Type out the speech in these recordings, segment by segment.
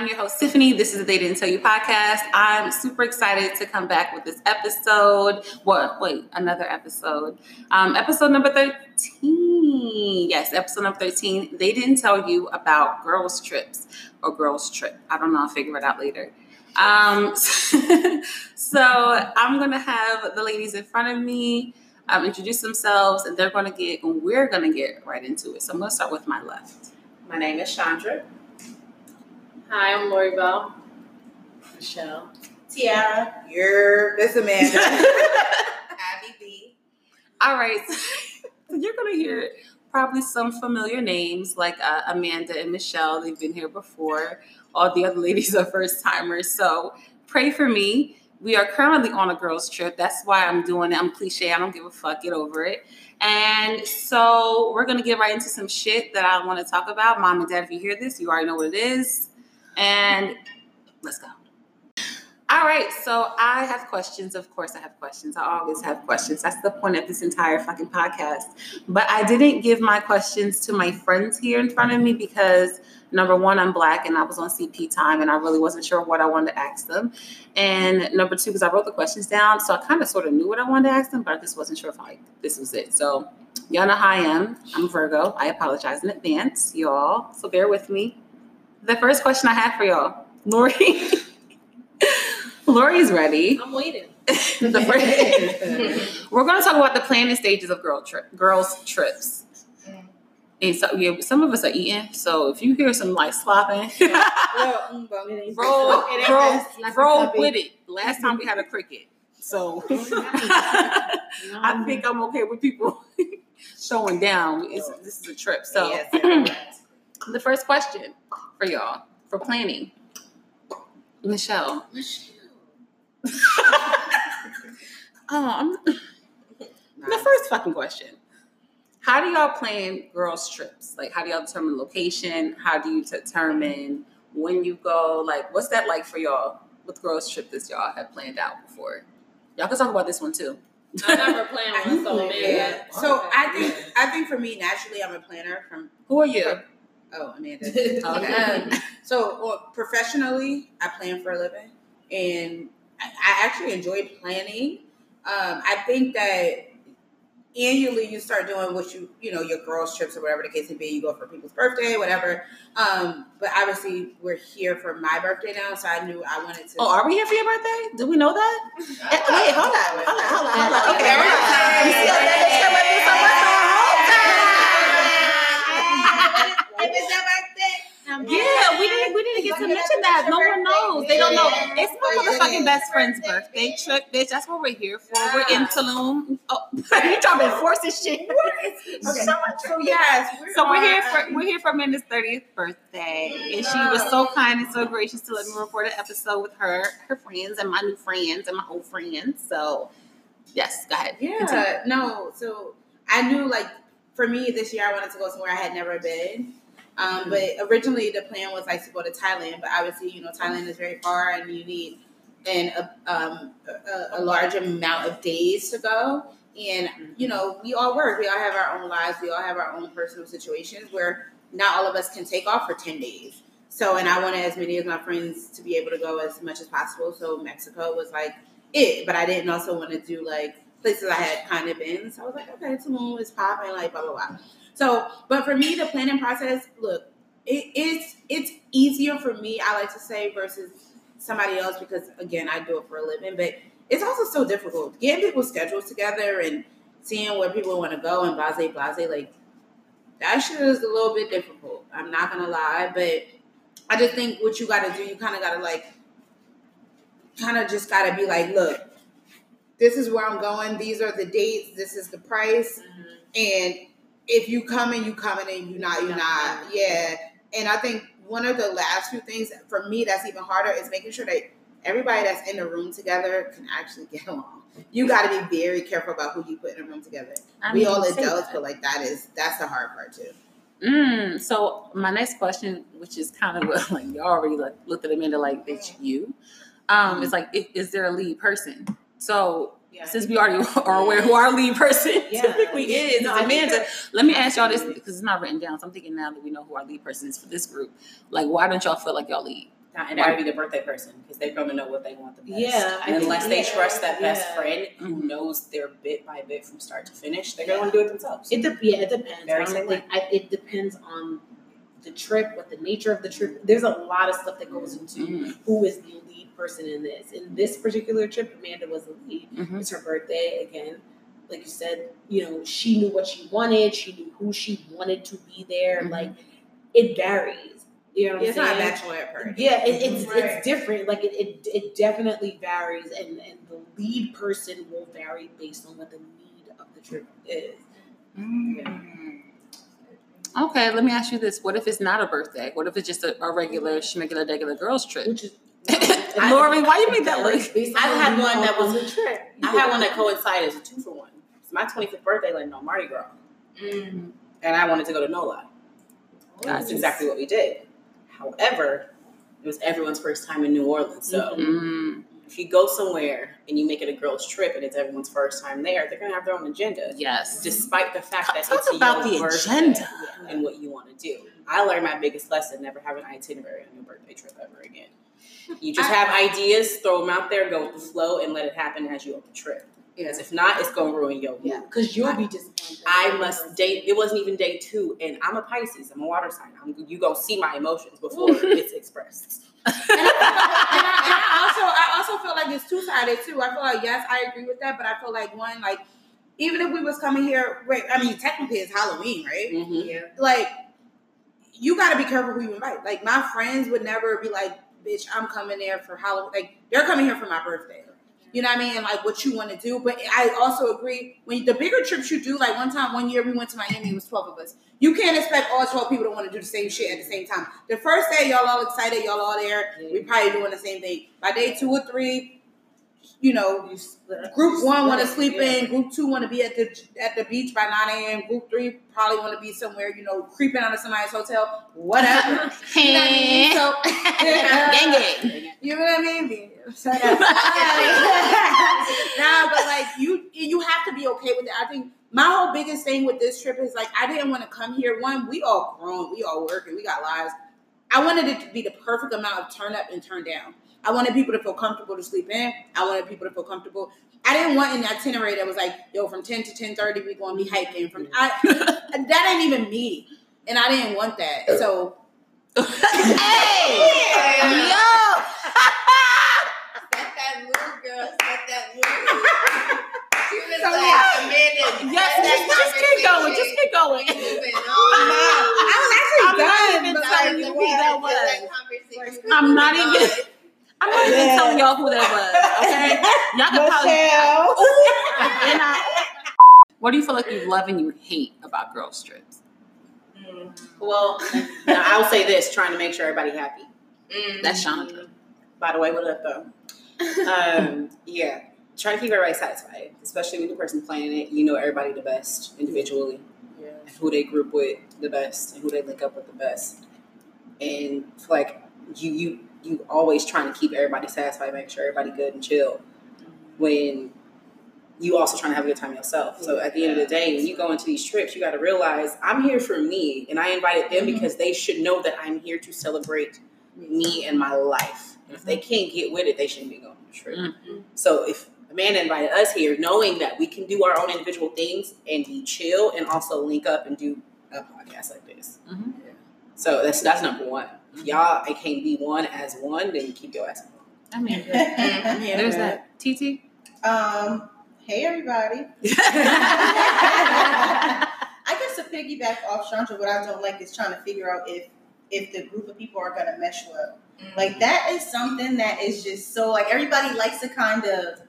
I'm your host, Tiffany. This is the They Didn't Tell You podcast. I'm super excited to come back with this episode. What? Wait, another episode. Um, episode number 13. Yes, episode number 13. They didn't tell you about girls' trips or girls' trip. I don't know. I'll figure it out later. Um, so I'm going to have the ladies in front of me um, introduce themselves, and they're going to get, and we're going to get right into it. So I'm going to start with my left. My name is Chandra. Hi, I'm Lori Bell. Michelle. Tiara. You're Miss Amanda. Abby B. All right. You're going to hear probably some familiar names like uh, Amanda and Michelle. They've been here before. All the other ladies are first timers. So pray for me. We are currently on a girls' trip. That's why I'm doing it. I'm cliche. I don't give a fuck. Get over it. And so we're going to get right into some shit that I want to talk about. Mom and dad, if you hear this, you already know what it is. And let's go. All right, so I have questions. Of course, I have questions. I always have questions. That's the point of this entire fucking podcast. But I didn't give my questions to my friends here in front of me because number one, I'm black and I was on CP time and I really wasn't sure what I wanted to ask them. And number two, because I wrote the questions down, so I kind of sort of knew what I wanted to ask them, but I just wasn't sure if like this was it. So y'all know how I am. I'm Virgo. I apologize in advance, y'all. So bear with me. The first question I have for y'all, Lori. Lori's ready. I'm waiting. the first, we're going to talk about the planning stages of girl trip, girls trips. Mm. And so, yeah, some of us are eating. So if you hear some like slopping, um, roll, roll, roll, roll with it. Last time we had a cricket, so I think I'm okay with people showing down. It's, this is a trip. So the first question for y'all for planning, Michelle. Michelle. Um, oh, the first fucking question. How do y'all plan girls' trips? Like, how do y'all determine location? How do you determine when you go? Like, what's that like for y'all with girls' trip that y'all have planned out before? Y'all can talk about this one too. I never planned one, so maybe. So I think I think for me naturally I'm a planner. From who are you? Oh, Amanda. okay. Um, so well, professionally, I plan for a living, and I actually enjoy planning. Um, I think that annually you start doing what you you know your girls trips or whatever the case may be. You go for people's birthday, whatever. Um, but obviously we're here for my birthday now, so I knew I wanted to. Oh, are we here for your birthday? Do we know that? Uh, Wait, hold on, hold on, hold on, hold on. Okay, hold on. You see how If it's your birthday. Yeah, we didn't we didn't get to mention that. No one knows. They don't know. It's my motherfucking best friend's birthday trip, bitch. That's what we're here for. We're in Tulum. Oh, you trying to enforce this shit? Okay. So yes, So we're here for we're here for Amanda's 30th birthday. And she was so kind and so gracious to let me record an episode with her, her friends, and my new friends and my old friends. So yes, go ahead. Continue. Yeah, no. So I knew like for me this year I wanted to go somewhere I had never been. Um, but originally the plan was like to go to Thailand, but obviously you know Thailand is very far and you need an a, um, a, a large amount of days to go. And you know we all work, we all have our own lives, we all have our own personal situations where not all of us can take off for ten days. So and I wanted as many of my friends to be able to go as much as possible. So Mexico was like it, but I didn't also want to do like places I had kind of been. So I was like, okay, Tulum is popping, like blah blah blah. So, but for me, the planning process, look, it, it's it's easier for me. I like to say versus somebody else because again, I do it for a living. But it's also so difficult getting people's schedules together and seeing where people want to go and blase blase. Like that shit is a little bit difficult. I'm not gonna lie, but I just think what you got to do, you kind of got to like, kind of just got to be like, look, this is where I'm going. These are the dates. This is the price. Mm-hmm. And if you coming, you coming, and you not, you not. Yeah. And I think one of the last few things for me that's even harder is making sure that everybody that's in the room together can actually get along. You got to be very careful about who you put in a room together. I we mean, all adults, but like that is that's the hard part too. Mm, so my next question, which is kind of like y'all already looked at Amanda like bitch you, um, is like is, is there a lead person? So Yeah. Since we already are aware who our lead person Yeah. typically is, No, it's I think Amanda. Let me ask y'all this because it's not written down. So I'm thinking now that we know who our lead person is for this group. Like, why don't y'all feel like y'all lead? And that would be the birthday person because they're going to know what they want the best. Yeah, And unless they yeah, trust that best yeah. friend who Mhm. knows their bit by bit from start to finish, they're going to want to do it themselves. It de- yeah, it depends. Very Honestly. I, it depends on the trip, what the nature of the trip. There's a lot of stuff that goes into Mhm. who is the lead person in this. In this particular trip, Amanda was the lead. Mhm. It's her birthday again. Like you said, you know, she knew what she wanted. She knew who she wanted to be there. Mhm. Like it varies. You know what It's I'm not a saying? bachelorette party. Yeah, it, it's Right. it's different. Like it, it it definitely varies, and and the lead person will vary based on what the need of the trip is. Mm. Okay, let me ask you this: What if it's not a birthday? What if it's just a, a regular schmegula regular girls trip? Which is Lori, why you make that look? Based I on had one need that was- a trip. I had one that coincided as a two for one. It's my 25th birthday landed on Mardi Gras, Mm. and I wanted to go to NOLA. That's exactly what we did. However, it was everyone's first time in New Orleans. So Mm, if you go somewhere and you make it a girls' trip and it's everyone's first time there, they're going to have their own agenda. yes. Despite the fact that Talk it's about your the agenda. and what you want to do. I learned my biggest lesson: never have an itinerary on your birthday trip ever again. You just have ideas, throw them out there, go with the flow, and let it happen as you go on the trip. Because if not, it's gonna ruin your. Yeah, because you'll be disappointed. I must date. It wasn't even day two, and I'm a Pisces. I'm a water sign. I'm, you gonna see my emotions before it's expressed. And, I, and, I, and I also I also feel like it's two sided too. I feel like yes, I agree with that, but I feel like one like even if we was coming here, wait, I mean technically it's Halloween, right? Mhm. Yeah. Like you got to be careful who you invite. Like my friends would never be like, "Bitch, I'm coming there for Halloween." Like they're coming here for my birthday. You know what I mean? And like what you want to do. But I also agree when the bigger trips you do, like one time, one year we went to Miami, it was 12 of us. You can't expect all 12 people to want to do the same shit at the same time. The first day, y'all all excited, y'all all there. We probably doing the same thing. By day two or three, you know, You split- uh, group one want to sleep in. Group two want to be at the at the beach by 9 a.m. Group three probably want to be somewhere, you know, creeping out of somebody's hotel, whatever. You know what I mean? So, gang gang. you know what I mean? nah, but like you, you have to be okay with it. I think my whole biggest thing with this trip is like I didn't want to come here. One, we all grown, we all working, we got lives. I wanted it to be the perfect amount of turn up and turn down. I wanted people to feel comfortable to sleep in. I wanted people to feel comfortable. I didn't want an itinerary that was like, yo, from ten to ten thirty, we gonna be mm-hmm. hiking. From I, that ain't even me, and I didn't want that. So hey, yo. Set that move, girl. Set that move. She was So, like, yeah. Amanda. Yes, set just, that just keep going. Just conversation. keep going. Moving on. I was actually I'm not done. even but, telling like, you who that Set was. that conversation. I'm not even- I'm not even Yeah. telling y'all who that was. Okay, y'all can probably. And I, what do you feel like you love and you hate about girls trips? Well, now I'll say this: trying to make sure everybody happy. Mm. That's Chandra. By the way, what up though? Um, yeah, trying to keep everybody satisfied, especially when the person planning it. You know everybody the best individually, and who they group with the best, and who they link up with the best. And like you, you, you always trying to keep everybody satisfied, make sure everybody good and chill. When you also trying to have a good time yourself. So at the end of the day, when you go into these trips, you got to realize I'm here for me, and I invited them because they should know that I'm here to celebrate me and my life. And if they can't get with it, they shouldn't be going on the trip. Mhm. So if Amanda invited us here, knowing that we can do our own individual things and be chill, and also link up and do a podcast like this. Mhm. So that's that's number one. If y'all I can't be one as one, then keep your ass. I mean, Yeah. there's that. TT. Um, hey everybody. I guess to piggyback off Chandra, what I don't like is trying to figure out if if the group of people are gonna mesh well. Like that is something that is just so like everybody likes to kind of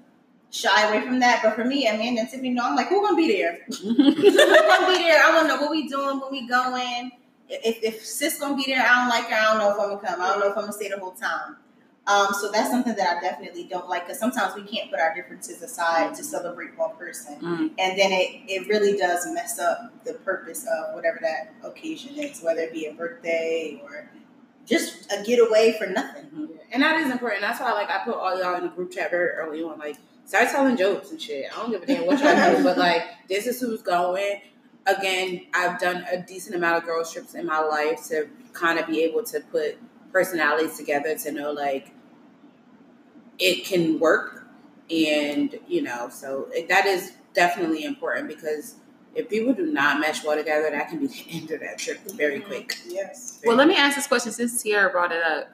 shy away from that. But for me, Amanda and Tiffany, know I'm like, who are gonna be there? Who gonna be there? I wanna know what we doing, when we going. If if sis gonna be there, I don't like her. I don't know if I'm gonna come. I don't know if I'm gonna stay the whole time. Um, so that's something that I definitely don't like because sometimes we can't put our differences aside to celebrate one person, Mm. and then it, it really does mess up the purpose of whatever that occasion is, whether it be a birthday or just a getaway for nothing. And that is important. That's why like I put all y'all in the group chat very early on. Like start telling jokes and shit. I don't give a damn what y'all do, but like this is who's going. Again, I've done a decent amount of girl trips in my life to kind of be able to put personalities together to know like it can work, and you know, so it, that is definitely important because if people do not mesh well together, that can be the end of that trip very mm-hmm. quick. Yes. Well, let me ask this question since Tiara brought it up.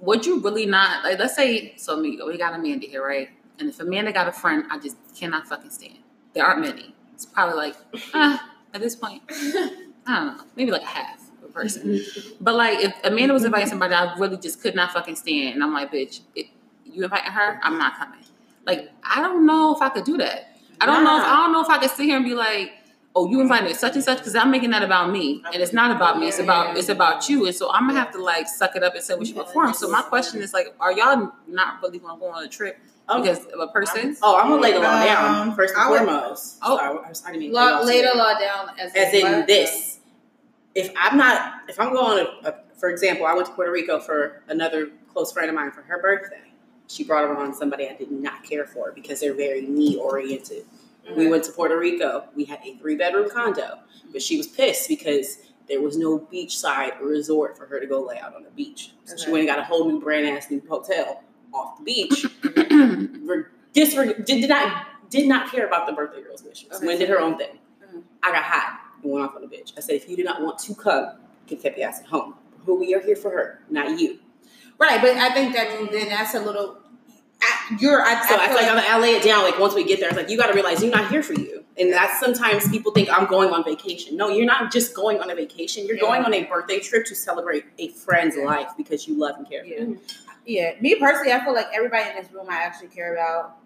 Would you really not like? Let's say so. Me, we got Amanda here, right? And if Amanda got a friend, I just cannot fucking stand. There aren't many. It's probably like ah, at this point, I don't know, maybe like a half a person. But like, if Amanda was inviting somebody, I really just could not fucking stand, and I'm like, bitch, it, you inviting her? I'm not coming. Like, I don't know if I could do that. I don't know. If, I don't know if I could sit here and be like, "Oh, you invited such and such," because I'm making that about me, and it's not about me. It's about it's about you, and so I'm gonna have to like suck it up and say what you perform. So my question is like, are y'all not really gonna go on a trip because of a person? Oh, I'm gonna lay the law down Um, first and I would- foremost. Oh. Sorry, I was- I didn't mean Law, lay the off. law down as, as in what? this. If I'm not, if I'm going, a, a, for example, I went to Puerto Rico for another close friend of mine for her birthday. She brought around somebody I did not care for because they're very me oriented. We went to Puerto Rico. We had a three bedroom condo, but she was pissed because there was no beachside resort for her to go lay out on the beach. So she went and got a whole new brand ass new hotel off the beach. Disreg- did, did not did not care about the birthday girl's wishes. Okay. Went did her own thing. Mhm. I got hot and went off on the bitch. I said, if you do not want to come, you can keep your ass at home. Who we are here for her, not you. Right, but I think that then that's a little. I, you're. I, So I feel like like, I'm, I lay it down. Like once we get there, it's like you got to realize you're not here for you. And that's sometimes people think I'm going on vacation. No, you're not just going on a vacation. You're Yeah. going on a birthday trip to celebrate a friend's life because you love and care. for them. Yeah. Me personally, I feel like everybody in this room I actually care about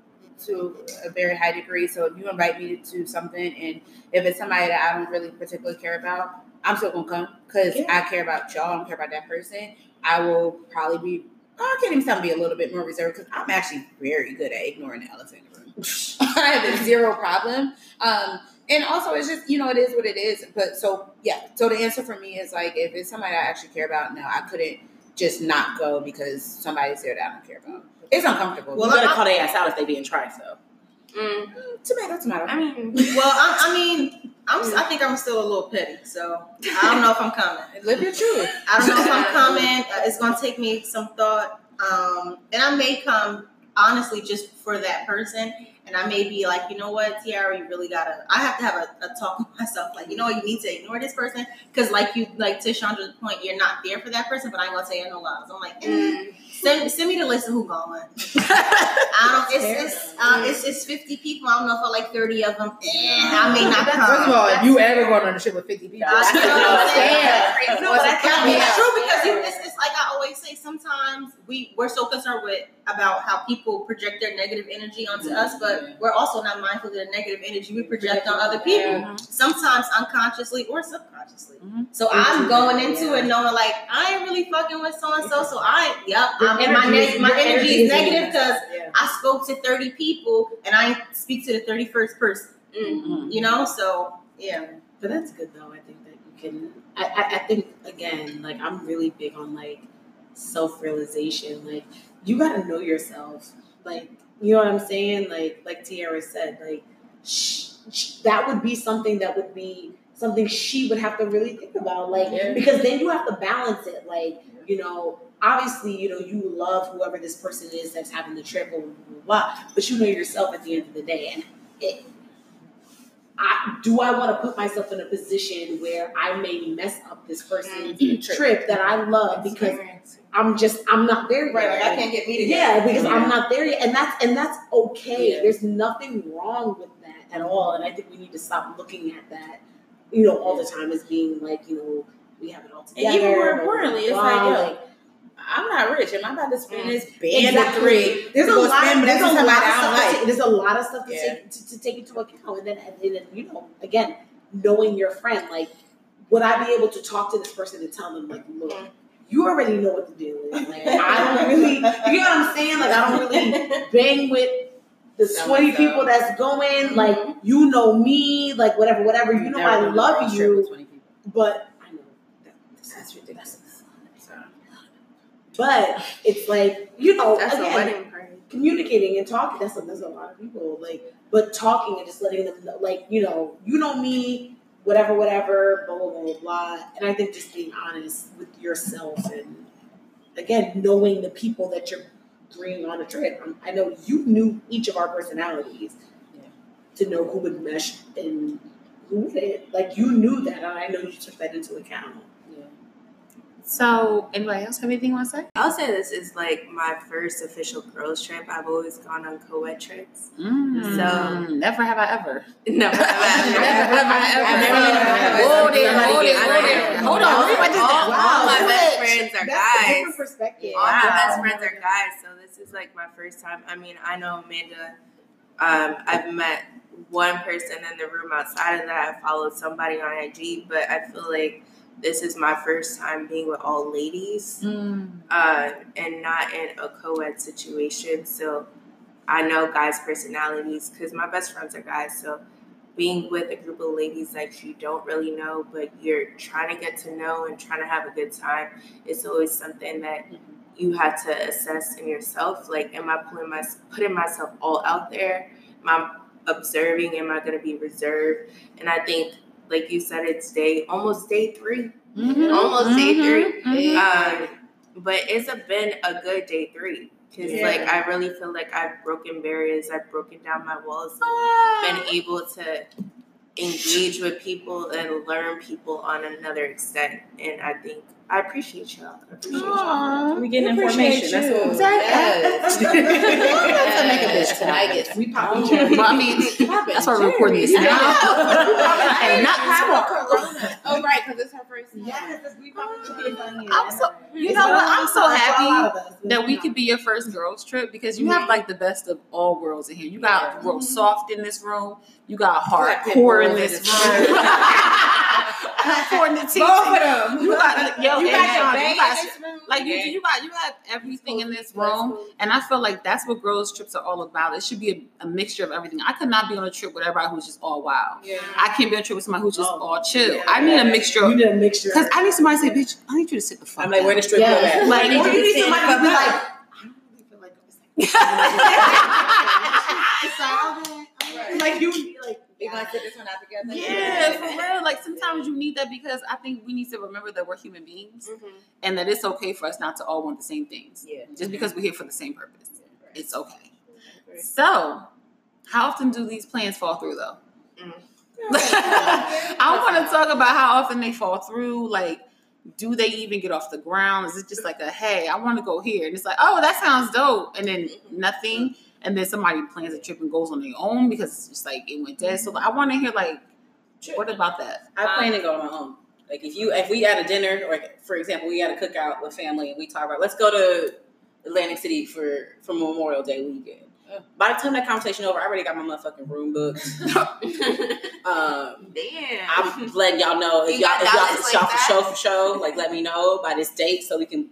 to a very high degree. So if you invite me to something, and if it's somebody that I don't really particularly care about, I'm still gonna come because Yeah. I care about y'all. I don't care about that person. I will probably be. I can't even tell be a little bit more reserved because I'm actually very good at ignoring the elephant in the room. I have a zero problem. Um, and also, it's just you know, it is what it is. But so yeah, so the answer for me is like, if it's somebody I actually care about, no, I couldn't just not go because somebody's there that I don't care about. It's uncomfortable. Well, you gotta call their ass out if they being tried though. Mm, tomato, tomato. I mean, Well, I, I mean, I'm. I think I'm still a little petty, so I don't know if I'm coming. live your truth. I don't know if I'm coming. Uh, It's gonna take me some thought, um, and I may come honestly just for that person. And I may be like, you know what, Tiara, you really gotta. I have to have a, a talk with myself. Like, you know, what, you need to ignore this person because, like you, like to Chandra's point, you're not there for that person. But I'm gonna you no lies. I'm like, eh, send, send me the list of who going. I don't. It's it's, uh, it's it's 50 people. I don't know if I like 30 of them. Eh, I may not come. First of all, if you ever going on a trip with 50 people, I know what I'm saying. No, but I I it's true because you, it's, it's like I always say. Sometimes we we're so concerned with about how people project their negative energy onto us, but we're also not mindful of the negative energy we project on other people. Sometimes unconsciously or subconsciously. Mhm. So I'm going into it knowing like I ain't really fucking with so and so. So I, yep, Your I'm, my energy is- my energy energy is is negative because Yeah. I spoke to 30 people and I speak to the 31st person. Mhm. You know, so yeah. But that's good though. I think that you can. I, I, I think again, like I'm really big on like self realization. Like you got to know yourself. Like you know what I'm saying. Like like Tiara said. Like sh- sh- that would be something that would be something she would have to really think about. Like Yeah. because then you have to balance it. Like you know. Obviously, you know you love whoever this person is that's having the trip, or blah, blah, blah, but you know yourself at the end of the day, and it, I, do I want to put myself in a position where I may mess up this person's trip that I love because I'm just I'm not there yet. Right, like I can't get me together. Yeah, because I'm not there yet, and that's and that's okay. Yeah. There's nothing wrong with that at all, and I think we need to stop looking at that, you know, all the time as being like you know we have it all together. And even more importantly, it's like, yo, I'm not rich. Am I about to spend mm. this band of Exactly. three? There's a lot. spend There's a lot of stuff. To like? take, there's a lot of stuff to Yeah. take to, to take into account, and then and then you know again knowing your friend, like would I be able to talk to this person and tell them like, look, mm. you already know what to do. Like I don't really, you know what I'm saying? Like I don't really bang with the So 20 so. Uh, people that's going. Mm-hmm. Like you know me, like whatever, whatever. You know I been on a love girls trip with you, 20 people. but I know that, That's ridiculous. But it's like you know That's a again, wedding party. communicating and talking. That's a, that's a lot of people. Like, but talking and just letting them know, like, you know, you know me, whatever, whatever, blah blah blah blah. And I think just being honest with yourself and again knowing the people that you're bringing on a trip. Um, I know you knew each of our personalities Yeah. to know who would mesh and who wouldn't. Like you knew that, and I know you took that into account. So, anybody else have anything you want to say? I'll say this is like my first official girls trip. I've always gone on co-ed trips. Mm, So- never have I ever. Never have I ever. Never have I ever. I've never been on a co-ed Hold it, hold it, hold it. Hold on, All, let me write this all, all my Wow. best friends are That's a guys. different perspective. All my best friends are guys, so this is like my first time. I mean, I know Amanda. Um, I've met one person in the room outside of that. I followed somebody on IG, but I feel like this is my first time being with all ladies Mm. uh, and not in a co-ed situation. So I know guys' personalities because my best friends are guys. So being with a group of ladies that you don't really know, but you're trying to get to know and trying to have a good time, it's always something that you have to assess in yourself. Like, am I putting my putting myself all out there? Am I observing? Am I going to be reserved? And I think, like you said, it's day almost day 3 Mhm. almost day Mhm. three. Mhm. Um, but it's a, been a good day three because Yeah. like I really feel like I've broken barriers, I've broken down my walls, been able to engage with people and learn people on another extent, and I think I appreciate y'all. I appreciate y'all. Aw. We getting information. That's what Exactly. Yes. make a bitch I get We pop Well, I mean, that's why we're recording this now. And not Oh, right, because it's her first time. Yes, because we popping oh. cherries on here. I'm so- you know what? I'm so happy lot of us. that we could be your first girls trip because you have like the best of all worlds in here. You got real soft in this room. You got hardcore in this room. Hardcore in the teaching. Both of them. You got yo, You got Sean, your you got- in this room. like you, you got you have everything in this room, and I feel like that's what girls trips are all about. It should be a, a mixture of everything. I could not be on a trip with everybody who's just all wild. Yeah. I can't be on a trip with somebody who's just Oh, all chill. yeah. I need a mixture You need a mixture. because I need somebody to say, "Bitch, I need you to sit the fuck." I'm like, where down." the strip club Yes. at? Like, Or you need somebody to be like, I don't really feel like it's like, like you like, We gonna sit this one out together. Yeah, for real. Like sometimes you need that because I think we need to remember that we're human beings and that it's okay for us not to all want the same things. Yeah. Just because we're here for the same purpose. It's okay. So, how often do these plans fall through though? Mm. I want to talk about how often they fall through. Like, do they even get off the ground? Is it just like a hey, I want to go here? And it's like, oh, that sounds dope. And then nothing. And then somebody plans a trip and goes on their own because it's just like it went dead. So I want to hear like, what about that? I plan to go on my own. Like if you if we at a dinner or like, for example we had a cookout with family and we talk about let's go to Atlantic City for for Memorial Day weekend. By the time that conversation over, I already got my motherfucking room booked. um, Damn. I'm letting y'all know if You y'all if y'all Dallas for like for show for show, like let me know by this date so we can.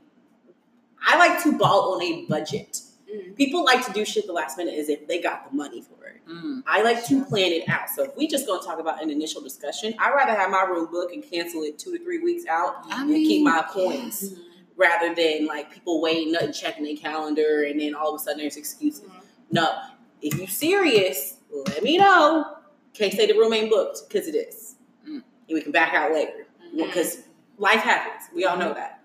I like to ball on a budget. Mm. People like to do shit the last minute as if they got the money for it. Mm. I like to plan it out. So if we just gonna talk about an initial discussion, I'd rather have my room booked and cancel it two to three weeks out I and keep mean, my points rather than like people waiting up and checking their calendar and then all of a sudden there's excuses. Mhm. No, if you serious, let me know. Can't say the room ain't booked because it is, Mm. and we can back out later because life happens. We all know that.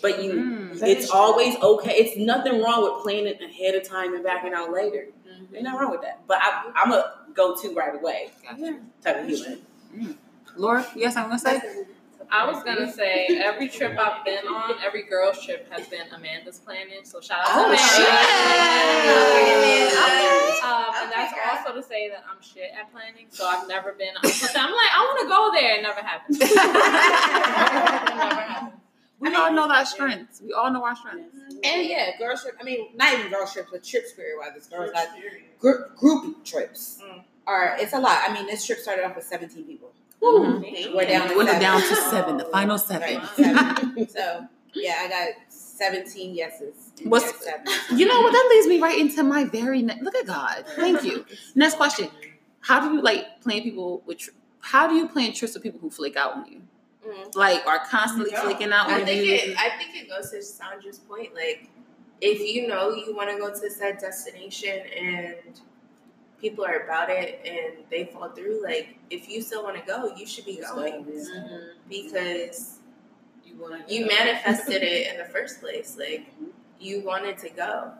But you, Mm. it's always okay. It's nothing wrong with planning ahead of time and backing out later. Ain't nothing wrong with that. But I, I'm a go to right away Gotcha. type of human. Laura, you got something to say? I was gonna say every trip I've been on, every girls trip has been Amanda's planning. So shout out to Oh, Amanda. shit. Um, and that's Okay, also to say that I'm shit at planning. So I've never been. I'm like, I want to go there. It never happens. It never happens. We all know our strengths. We all know our strengths. And yeah, girls trip. I mean, not even girls trips, but trips period. Why this girls like group group trips Mm. are it's a lot. I mean, this trip started off with seventeen people. Mhm. We're down to We're seven. down to seven, the final seven. Right, seven. so yeah, I got seventeen yeses. What's- there, seven. You know what? That leads me right into my very next. Look at God. Thank you. Next question: How do you like plan people with? Tri- how do you plan trips with people who flake out on you? Mm. Like are constantly flaking out I on think you? it. I think it goes to Chandra's point. Like, if you know you want to go to said destination and people are about it and they fall through, like if you still want to go, you should be going because You want you manifested it in the first place. Like you wanted to go,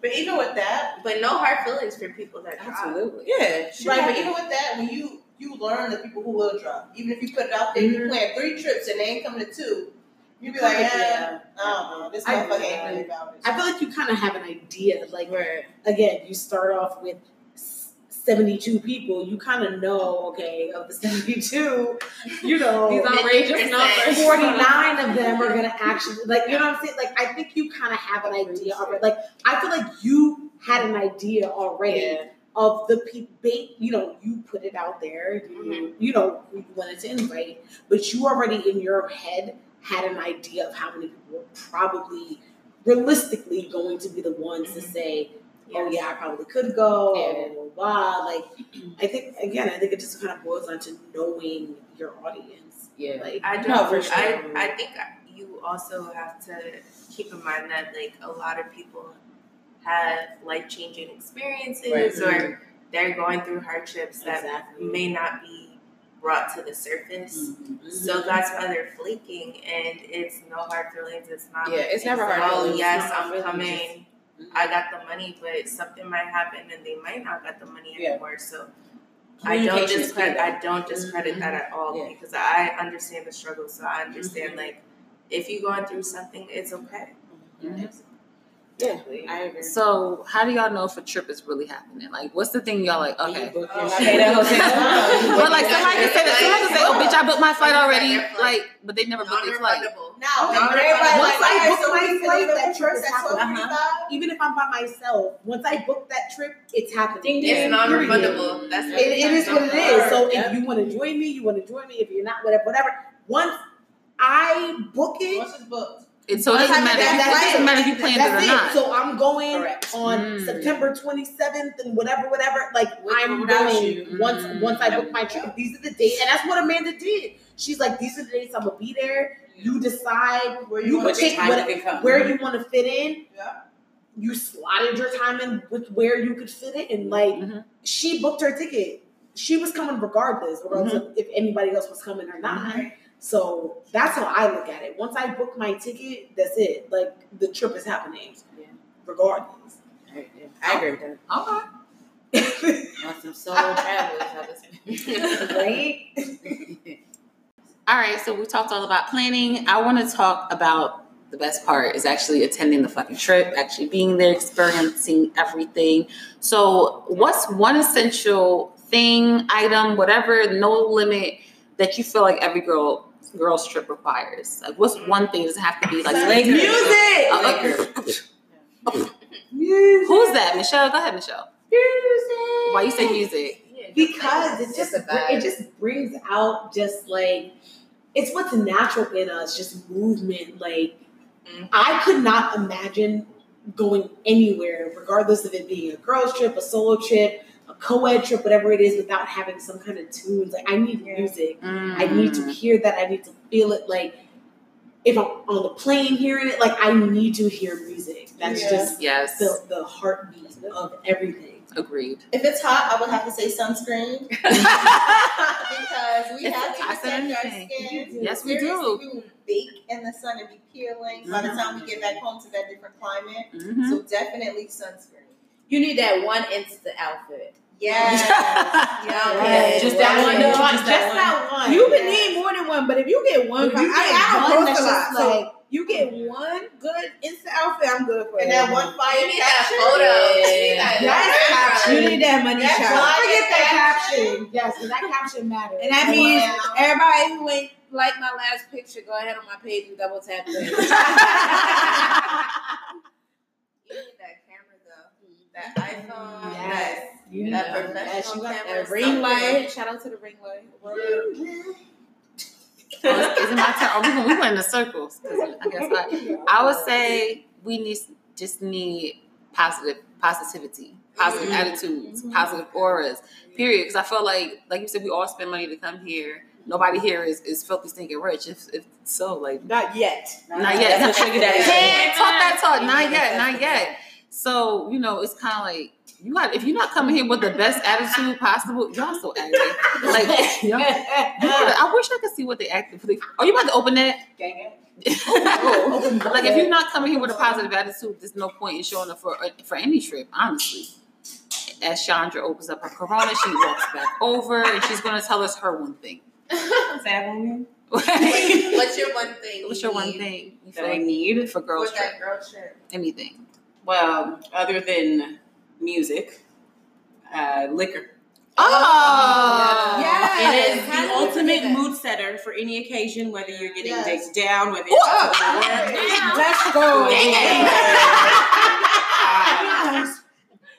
But even with that, but no hard feelings for people that drop. Absolutely. yeah, right. But even with that, when you you learn the people who will drop, even if you put it out there, you mm-hmm. plan three trips and they ain't coming to two, You'd be like, yeah, I don't know, this I motherfucker ain't really about it. I feel like you kind of have an idea, like where again you start off with seventy-two people. You kind of know, okay, of the seventy-two, you know, These outrageous numbers. 49 of them are gonna actually like you know what I'm saying? Like I think you kind of have an idea already. Like I feel like you had an idea already of the people. You know, you put it out there. You, mm-hmm. you know, who you wanted to invite, but you already in your head had an idea of how many people were probably realistically going to be the ones to mm-hmm. say, "Oh yeah, I probably could go." Yeah. Blah, blah, blah. Like I think again, I think it just kind of boils down to knowing your audience. Yeah. Like I don't. No, for sure. I I think you also have to keep in mind that like a lot of people have life changing experiences Right. or they're going through hardships that Exactly. may not be brought to the surface. Mhm. So that's why they're flaking, and it's no hard feelings. It's not. Yeah, it's never hard Oh feelings. yes, I'm really coming. Mhm. I got the money, but something might happen, and they might not got the money Yeah. anymore. So I don't Communication is key, discredit. I don't discredit that at all Yeah. because I understand the struggle. So I understand like if you're going through something, it's okay. Mhm. Yeah, I agree. So how do y'all know if a trip is really happening? Like, what's the thing y'all like? Okay. I paid a hotel. But like somebody can say that. Somebody can say, "Oh, bitch, I booked my flight already." Like, but they never booked their flight. Non-refundable. Now, No, when no, everybody like, Once I book my flight, that at trip first is at happening. 12:45. Uh-huh. Uh-huh. Even if I'm by myself, once I book that trip, it's happening. It's non-refundable. That's It, it is what it is. So if you want to join me, you want to join me. If you're not, whatever, whatever. Once I book it, Once it's booked. It, so it doesn't matter. book If, that it doesn't matter if you planned it or that's it. not. So I'm going Correct. on Mm. September 27th and whatever, whatever. Like With I'm going you. once Mm. once I book my trip. These are the dates, and that's what Amanda did. She's like, these are the dates I'm gonna be there. You decide Where You you want to pick what- you can come. where you want to fit in. Yeah. You slotted your time in with where you could fit in. And like Mhm. she booked her ticket. She was coming regardless, regardless Mm-hmm. of if anybody else was coming or not. So that's how I look at it. Once I book my ticket, that's it. Like the trip is happening, Yeah. regardless. Yeah. I agree with that. Okay. Want some solo travelers? right? All right. So we talked all about planning. I want to talk about the best part is actually attending the fucking trip, actually being there, experiencing everything. So, what's one essential thing, item, whatever, no limit that you feel like every girl girl's trip requires? Like, what's one thing? Does it have to be like Like music. Uh, uh, Music. Who's that? Michelle. Go ahead, Michelle. Music. Why you say music? because it just a it just brings out just like it's what's natural in us, just movement. Like Mhm. I could not imagine going anywhere, regardless of it being a girls trip, a solo trip, a co-ed trip, whatever it is, without having some kind of tunes. Like I need music. I need to hear that. I need to feel it. Like if I'm on the plane hearing it, like I need to hear music. That's Yeah. just Yes. the the heartbeat of everything. Agreed. If it's hot, I would have to say sunscreen because we It's have a to toxic protect our skin. Yes, we do. We will bake in the sun and be peeling by the time we get back home to that different climate. Mhm. So definitely sunscreen. You need that one instant outfit. Yes. Yes. Just that one, Just, though? Just that that one. You can Yes. need more than one, but if you get one, if you I- get I don't one that's a lot, just so- like you get one good Insta outfit, I'm good for And that one fire You need that caption. photo. Yeah. You need that caption. You need that money That's shot. why- Don't forget that caption. Yes, because that caption matters. And that means Wow. everybody who ain't like my last picture, go ahead on my page and double tap it. You need that camera though. That iPhone. Yes. That, that know. professional Yes, you got camera. That ring light. Shout out to the ring light. Oh, is it my turn? Oh, we, went- in the circles. 'cause I guess I, I would say we need just need positive positivity, positive mm-hmm. attitudes, mm-hmm. positive auras. Period. Because I feel like, like you said, we all spend money to come here. nobody here is, is filthy stinking rich. If, if so, like Not yet. not yet. That's what sugar daddy Can't said. talk that talk. Not yet. Not yet. So you know, it's kind of like you got if you're not coming here with the best attitude possible, y'all so angry. Like y'all, I wish I could see what they actively. Are you about to open that? Gang it. like if you're not coming here with a positive attitude, there's no point in showing up for uh, for any trip. Honestly, as Chandra opens up her Corona, she walks back over and she's going to tell us her one thing. What's your one thing? What's your one thing you that I need. for girls With trip? that girl trip. Anything. Well, other than music, uh, liquor. Oh, Yes. It is the ultimate mood setter for any occasion, whether you're getting Yes. dates down, whether Oh, it's to work. Let's go. Uh,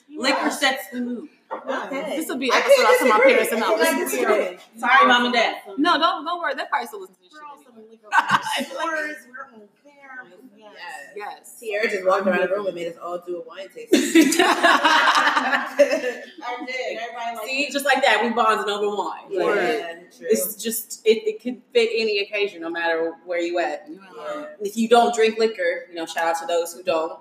Liquor sets the mood. Okay. This will be I an episode can't tell my parents and I I'll can't listen to it. Sorry, mom and dad. No, don't don't worry. They probably still listen to this shit. anyway. Yes. Sierra just walked around the room and made us all do a wine tasting. I did. Everybody like See, just like that, we bonding over wine. Like, Yeah, true. It's just it, it can fit any occasion, no matter where you at. Yeah. If you don't drink liquor, you know, shout out to those who don't.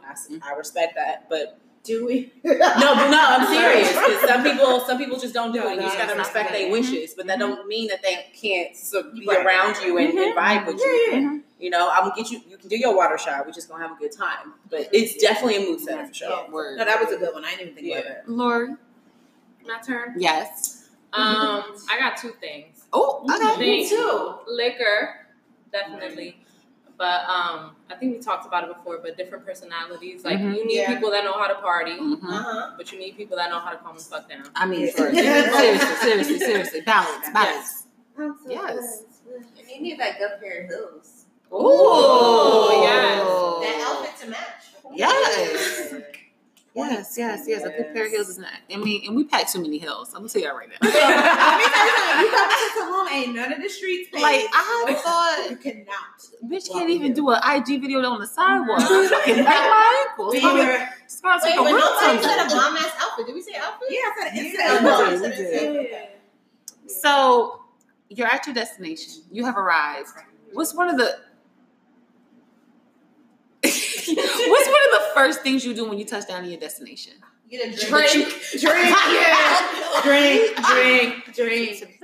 I respect that, but Do we? no, but no, I'm serious. 'cause some people, some people just don't do No, it. You just gotta respect their mm-hmm. wishes, but that mm-hmm. don't mean that they can't so be Right. around you and, and mm-hmm. vibe with you. Yeah, yeah. You know, I'm gonna get you. You can do your water shot. We're just gonna have a good time. But it's definitely a mood setter for sure. Yeah. Word. No, that was a good one. I didn't even think about Yeah. that. Lori. My turn. Yes. Um, I got two things. Oh, okay. Me too. Liquor, definitely. But um, I think we talked about it before. But different personalities. Like Mhm. you need Yeah. people that know how to party, Mhm. Uh-huh. but you need people that know how to calm the fuck down. I mean, for, seriously, seriously, seriously, balance, balance. Yes. And you need that good pair of heels. Ooh, yes. that outfit to match. Yes. Yes, yes, yes. A good pair of heels is not. I mean, and we pack too many hills. I'm gonna tell y'all right now. Let me tell you something. You come to Tulum, ain't none of the streets paved. Like I thought, you cannot. bitch can't even do an IG video on the sidewalk. I fucking break my ankles. We Starts were- starts Wait, like a but real nobody said a something. bomb ass outfit. Did we say outfit? Yeah, I said it. Yeah, It's we a- did, we did. Okay. So you're at your destination. You have arrived. What's one of the What's one of the first things you do when you touch down in your destination? Get a drink. Drink. Drink, yeah. Drink, drink, drink.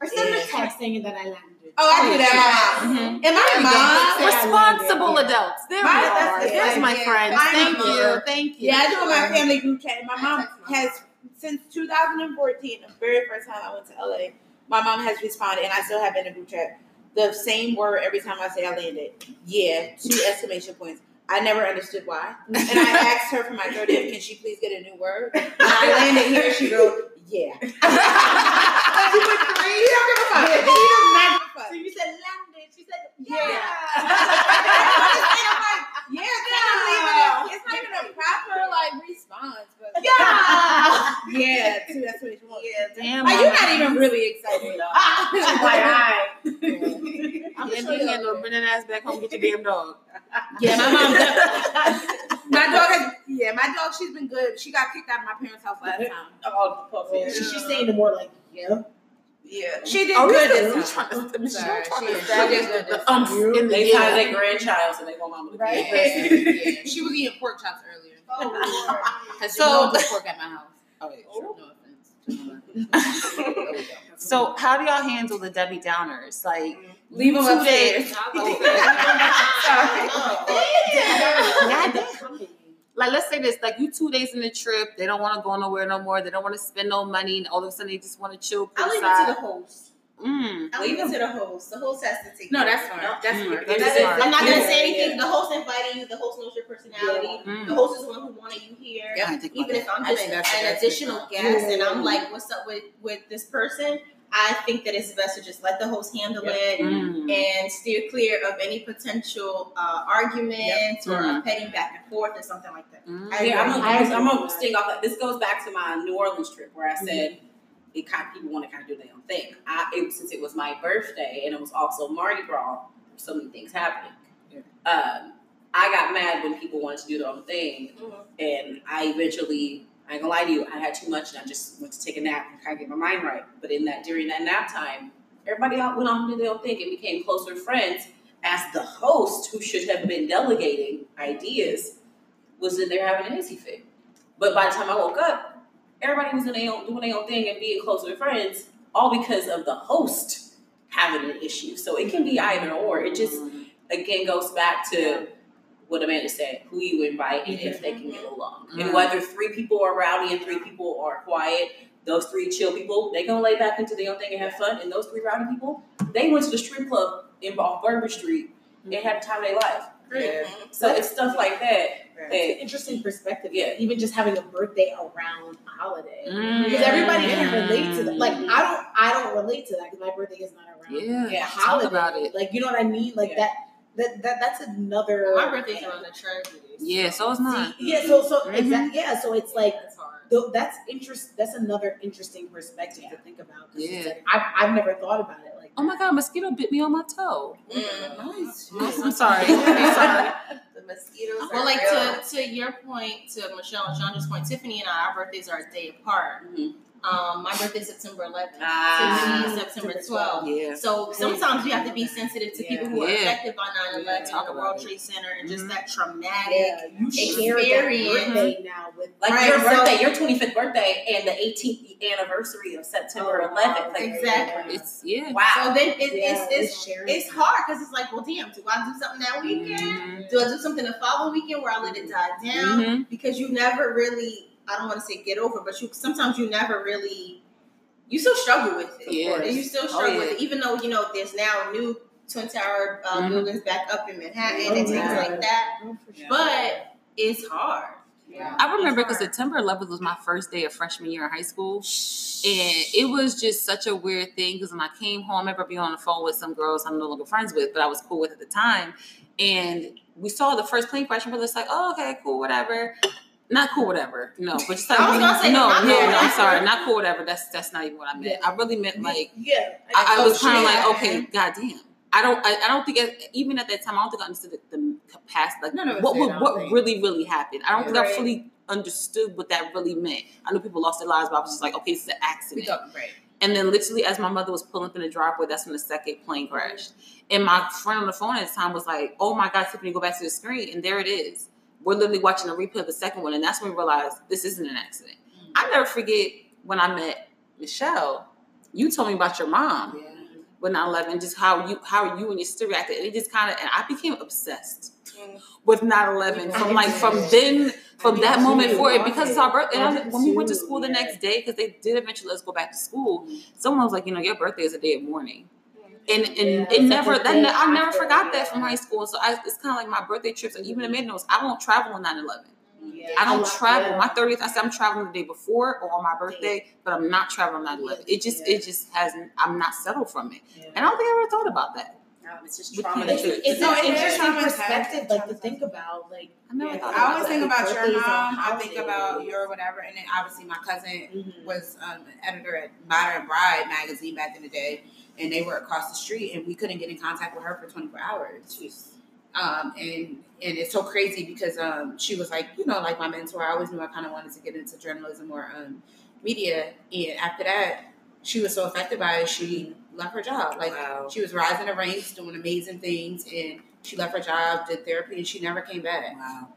Or send a text saying that I landed. Oh, I do that. Mhm. And my mom. Responsible adults. There we are. that's- There's my yeah, friends. my Thank mom. you. Thank you. Yeah, I do it my family group chat. My mom has since 2014, the very first time I went to LA. My mom has responded, and I still have in the group chat the same word every time I say I landed. Yeah, two exclamation points. I never understood why, and I asked her for my 30th, can she please get a new word? When I landed here, she wrote, yeah. she put three. She don't give a fuck. She does not give a fuck. So you said landed. She said Yeah. I'm like, yeah, it's not even a, it's not even a proper like response, but Yeah. yeah, two exclamation points. Yeah. Damn. Like you're mama. not even really excited. I'm yeah, you can't go bring that ass back home. Get your damn dog. Yeah, my mom. my dog has. Yeah, my dog. She's been good. She got kicked out of my parents' house last time. Oh, the puppy. She, she's saying the more like, yeah. Yeah, she did Oh, good we this time. trying to- Michelle Sorry, trying she- to she did good the umph in the They tied yeah. their grandchild, so they want mama to be Right. Yeah, she was eating pork chops earlier. Oh, Cause So- so, you don't pork at my house. Oh, yeah, No oh. offense. There we go. So, how do y'all handle the Debbie Downers? Like, mm-hmm. Leave them two upstairs. days. Oh. Like, let's say this: like, you two days in the trip, they don't want to go nowhere no more. They don't want to spend no money, and all of a sudden they just want to chill I'll leave it to the host. Mm. I'll leave it to the host. The host has to take No, that's of it. smart. That's Mm, smart. that is That smart. I'm not gonna say anything. yeah. The host invited you. The host knows your personality. Mm. The host is the one who wanted you here. Yeah, I think Even if I'm just doing an additional smart. guest and I'm like, what's up with with this person? I think that it's best to just let the host handle it Mm. and steer clear of any potential uh, arguments or Mhm. a petting back and forth or something like that. Mm. I Yeah, I'm gonna, I agree I'm gonna sting off that. This goes back to my New Orleans trip where I said it kind people want to kind of do their own thing. I it, since it was my birthday and it was also Mardi Gras, so many things happening. Um, I got mad when people wanted to do their own thing, Mhm. and I eventually. I ain't gonna lie to you, I had too much and I just went to take a nap and kind of get my mind right. But in that during that nap time, Everybody out went on to their own thing and became closer friends. As the host, who should have been delegating ideas, was in there having an hissy fit. But by the time I woke up, everybody was in their own, doing their own thing and being closer friends, all because of the host having an issue. So it can be either or. It just mm-hmm. again goes back to what Amanda said, who you invite and if they can get mm-hmm. along. And mm-hmm. whether three people are rowdy and three people are quiet, those three chill people, they gonna lay back into their own thing and have fun. And those three rowdy people, they went to the strip club in off Bourbon Street and had the time of their life. Yeah. So it's stuff like that. It's that an interesting perspective. Yeah. Even just having a birthday around a holiday. Mm. Because everybody can relate to that. Like mm. I don't I don't relate to that because my birthday is not around Yeah, a talk holiday. about it. Like you know what I mean? Like Yeah. that that that that's another My birthday's around the tragedy. Yeah, so it's mine. See, yeah, so so Mhm. exactly yeah, so it's like That's hard. though that's interest that's another interesting perspective to think about. Yeah. like, I've I've never thought about it like Oh my god, mosquito bit me on my toe. Nice. I'm sorry. I'm sorry. The mosquitoes Well, are like real. to, to your point, to Michelle and Chandra's point, Tiffany and I, our birthdays are a day apart. Mhm. Um, my birthday's September 11th. Ah. Tiffany's September 12th. Yeah. So sometimes you have to be sensitive to people who are Yeah. affected by 9 11 talk the about World. Trade Center and just Mhm. that traumatic. yeah, you share that experience. birthday now with Like Right, your so- birthday, your 25th birthday, and the 18th anniversary of September Oh, 11th. Like, Exactly. It's yeah. Wow. So then it, Yeah, it's it's it's it's hard because it's like, well, damn, do I do something that weekend? Mhm. Do I do something the following weekend where I let it die down? Mhm. Because you never really, I don't want to say get over, but you sometimes you never really, you still struggle with it. Yeah. You still Oh, struggle yeah. with it, even though you know there's now new twin tower uh, Mhm. buildings back up in Manhattan Oh, and things yeah. like that. Oh, for sure. But it's hard. Yeah. I remember because September 11th was my first day of freshman year in high school, and it was just such a weird thing because when I came home, I remember being on the phone with some girls I'm no longer friends with, but I was cool with at the time, and we saw the first plane crash, and we were just like, "Oh, okay, cool, whatever." Not cool, whatever. No, but just like I was gonna say, no, no, cool, no. I'm sorry, not cool, whatever. That's that's not even what I meant. Yeah. I really meant like yeah, I, I oh, was kind of like, okay, goddamn. I don't. I, I don't think it- even at that time. I don't think I understood the, the capacity. Like None of us what what think. really really happened. I don't think I fully understood what that really meant. I knew people lost their lives, but I was just like, okay, this is an accident. talking right. And then literally, as my mother was pulling up in the driveway, that's when the second plane crashed. And my friend on the phone at the time was like, "Oh my God, Tiffany, go back to the screen." And there it is. We're literally watching a replay of the second one, and that's when we realized this isn't an accident. I never forget when I met Michelle. You told me about your mom with 9-11, just how you how you and your sister reacted. And it just kind of, and I became obsessed with 9-11 from like from then from that moment forward because it's our birthday. And when we went to school the next day, because they did eventually let us go back to school, someone was like, you know, your birthday is a day of mourning. And and Yeah, it never like that ne- I never forgot that from high school. So I, it's kind of like my birthday trips. And even Amanda knows I won't travel on 9-11. Yeah. I don't love- travel. yeah. My 30th, I said I'm traveling the day before or on my birthday, but I'm not traveling on 9 It just, Yeah. it just hasn't, I'm not settled from it. Yeah. And I don't think I ever thought about that. No, it's just With trauma. kids. It's, it's No, an it is interesting traumatizing. perspective, like to think about, like I never Yeah. thought I always that. think about your mom. I think about your whatever, and then obviously my cousin mhm. was um, an editor at Modern Bride magazine back in the day, and they were across the street, and we couldn't get in contact with her for 24 hours. Um, and and it's so crazy because um, she was like, you know, like my mentor. I always knew I kind of wanted to get into journalism or um, media, and after that, she was so affected by it, she left her job. Like Wow. she was rising the ranks, doing amazing things, and she left her job, did therapy, and she never came back. Wow.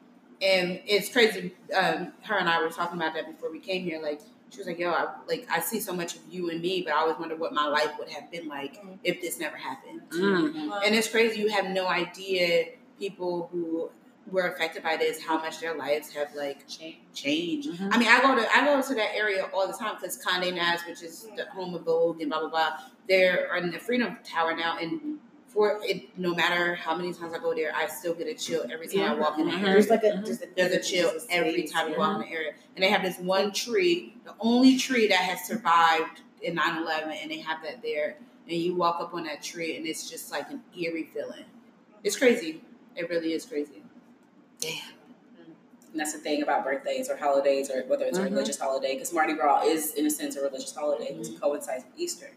And it's crazy. Um, her and I were talking about that before we came here. Like she was like, "Yo, I, like I see so much of you and me, but I always wonder what my life would have been like if this never happened." Mm. And it's crazy. You have no idea people who were affected by this, how much their lives have like changed. Mhm. I mean, I go to I go to that area all the time because Condé Nast, which is the home of Vogue and blah blah blah, they're in the Freedom Tower now, and for it, no matter how many times I go there, I still get a chill every time I walk in the Mhm. area. There's like a Mhm. there's a, There's a chill there's every space, time you walk in the area. And they have this one tree, the only tree that has survived in 9 11, and they have that there. And you walk up on that tree, and it's just like an eerie feeling. It's crazy. It really is crazy. And that's the thing about birthdays or holidays or whether it's Mhm. a religious holiday, because Mardi Gras is, in a sense, a religious holiday Mm-hmm. to coincide with Easter.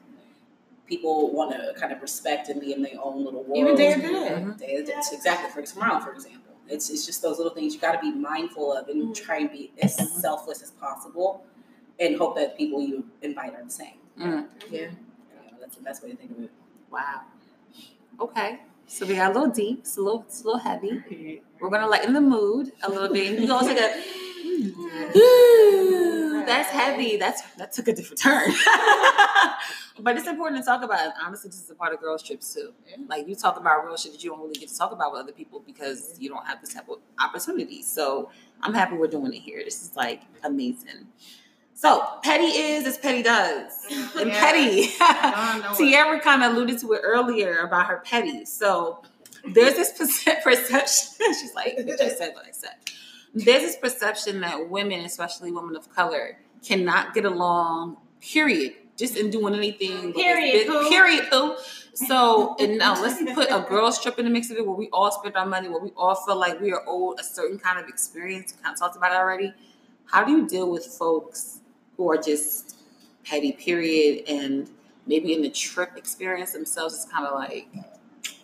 People want to kind of respect and be in their own little world. Even Day of the Dead. Day of mm-hmm. the Dead. Exactly, for tomorrow, for example. It's, it's just those little things you got to be mindful of and mm-hmm. try and be as mm-hmm. selfless as possible and hope that people you invite are the same. Mm. Yeah. You know, That's the best way to think of it. Wow. Okay. So we got a little deep. It's a little, it's a little heavy. We're gonna lighten the mood a little bit. You go take a. That's heavy. That's that took a different turn. but it's important to talk about. it. Honestly, this is a part of girls' trips too. Like you talk about real shit that you don't really get to talk about with other people because you don't have this type of opportunity. So I'm happy we're doing it here. This is like amazing. So petty is as petty does, and Yeah. petty. I Tiara kind of alluded to it earlier about her petty. So there's this perception. She's like, "You just said what I said." There's this perception that women, especially women of color, cannot get along. Period. Just in doing anything. Period, big- Period. Poo. So and now let's put a girls trip in the mix of it, where we all spend our money, where we all feel like we are owed a certain kind of experience. We kind of talked about it already. How do you deal with folks who are just petty? Period, and maybe in the trip experience themselves, it's kind of like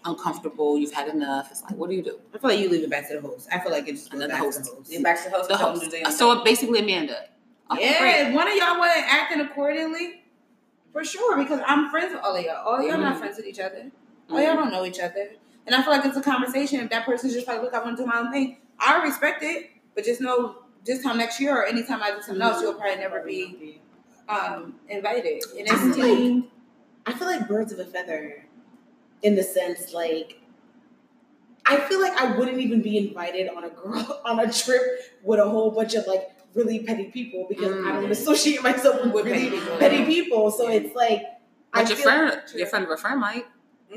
uncomfortable. You've had enough. It's like, what do you do? I feel like you leave it back to the host. I feel like it's And then back the to host. the host. Back to host. The host. to So basically, Amanda. Okay, yeah, if one of y'all wasn't acting accordingly, for sure, because I'm friends with all of y'all. All y'all not Mhm. friends with each other. All y'all don't know each other. And I feel like it's a conversation. If that person's just like, look, I want to do my own thing, I respect it. But just know this time next year or anytime I do something else, you'll probably never be um, invited. And I feel like, I feel like birds of a feather in the sense like I feel like I wouldn't even be invited on a girl on a trip with a whole bunch of like really petty people because I don't Mm. associate myself with, With really petty people. petty people. So it's like I But your feel- friend, your friend of a friend might.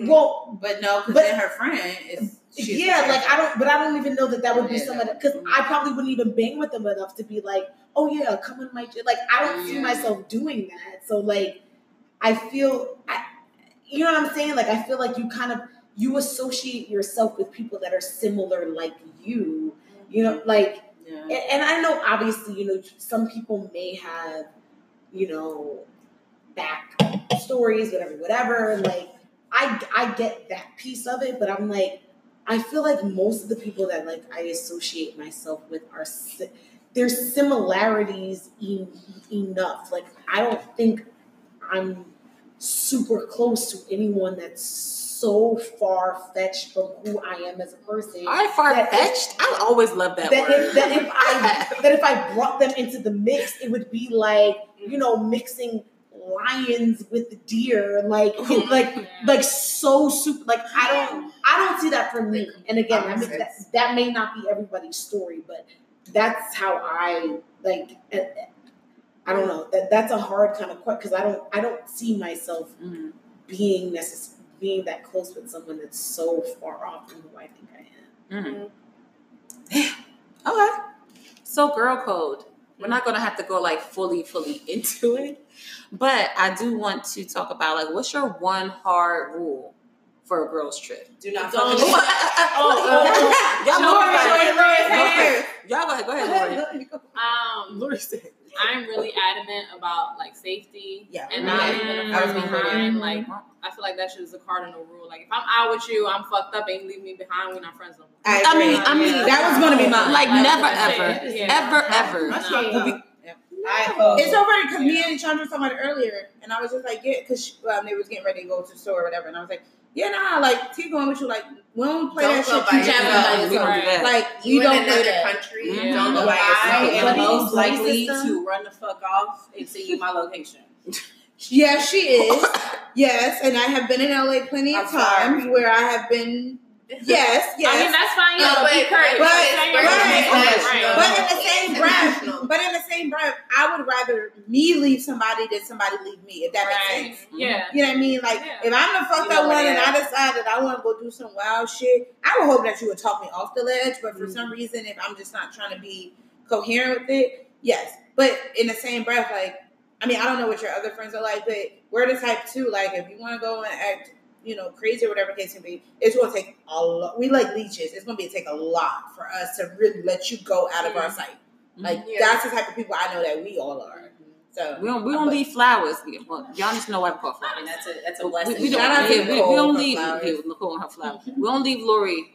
Well, but no, because But- then her friend is. she's yeah, like I don't, but I don't even know that that would be Yeah. someone because I probably wouldn't even bang with them enough to be like, oh yeah, come in my j-" like I don't see myself doing that. So like, I feel, I, you know what I'm saying? Like I feel like you kind of you associate yourself with people that are similar like you. You know, like Yeah. and, and I know obviously, you know, some people may have, you know, back stories, whatever, whatever. Like I I get that piece of it, but I'm like, I feel like most of the people that like I associate myself with are si- there's similarities en- enough. Like I don't think I'm super close to anyone that's so far fetched from who I am as a person right, far fetched. I always love that, that word. if, that if I that if I brought them into the mix, it would be like you know mixing lions with the deer, like it- like like so super. Like I don't I don't see that for me. And again, I mean, that, that may not be everybody's story, but that's how I like. I don't know that that's a hard kind of question because I don't I don't see myself Mhm. being necess- being that close with someone that's so far off from who I think I am. Mhm. okay. So, girl code. We're not gonna have to go like fully, fully into it, but I do want to talk about like what's your one hard rule for a girls trip? Do not Oh, fuck. oh, y'all go Lori, ahead. Lori, Lori, Y'all go ahead. Go ahead, Lori. Um, Lori said. I'm really adamant about like safety Yeah. and not Mhm. leaving I a was friend behind. Like I feel like that shit is a cardinal rule. Like if I'm out with you, I'm fucked up and leave me behind, we're not friends no more. I, I mean, I mean, that was gonna be my Like Like, never, that's ever. Yeah. ever, ever. That's No. fucked up. I, it's so funny because me and Chandra talking about it earlier, and I was just like, yeah, because um, they was getting ready to go to the store or whatever, and I was like, yeah, nah, like keep going with you, like we don't play Don't that shit. by You traveling yourself. by don't do yourself. that. Like You, you don't play another that. country, Mhm. don't go by I yourself. am most likely to run the fuck off and send you my location. Yes, she is. Yes, and I have been in LA plenty of I'm sorry. times where I have been. Yes, yes. I mean that's fine, yeah, No, but, be but- courteous. but- Say your right, right. But in the same breath, but in the same breath, I would rather me leave somebody than somebody leave me. If that Right. makes sense. Yeah. You know what I mean? Like Yeah. if I'm the fucked You know up one and. I decide that I want to go do some wild shit, I would hope that you would talk me off the ledge. But for Mm-hmm. some reason, if I'm just not trying to be coherent with it, yes. But in the same breath, like I mean, I don't know what your other friends are like, but we're the type too. Like if you want to go and act, you know, crazy or whatever case can be, it's gonna take a lot. We like leeches. It's gonna be take a lot for us to really let you go out of our mm-hmm. sight. Mm-hmm. Like Yeah. that's the type of people I know that we all are. Mm-hmm. So We don't. We don't leave flowers. We- Well, y'all just know I call flowers. And that's a that's a blessing. we don't, Shout out to yeah, we, we don't leave flowers. yeah, Nicole and her flowers. we don't leave Lori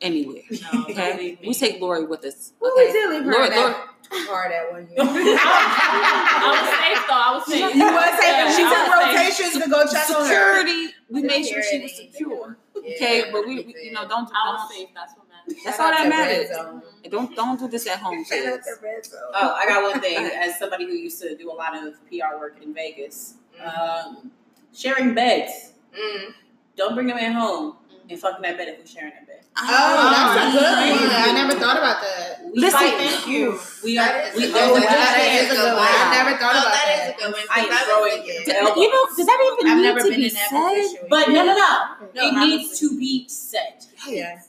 anywhere. No, Okay, we take Lori with us. Well, we Okay, did leave her Lord, in that at one year. I was safe though. I was safe. You was safe. She took I was safe. rotations to go check on her. security. We made sure she was secure. Yeah, Okay, but we, we you know, don't I was don't. safe. That's what matters. That's all out that to matters. Don't don't do this at home, Shout kids. to Red Zone. Oh, I got one thing. As somebody who used to do a lot of PR work in Vegas, um, sharing beds. Mm. Don't bring them at home and fuck in that bed if we're sharing that bed. Oh, that's a oh, good one. I never thought about that. We Listen, fight. Thank you. We are. That is We a are. good Oh, one. we that are- is a good one. I never thought Oh, about that is that. a good one. I because throw was it. thinking- D- you know, does that even I've need never to been be in that said? position. But no, no, no. No, it I needs to be said. Yeah.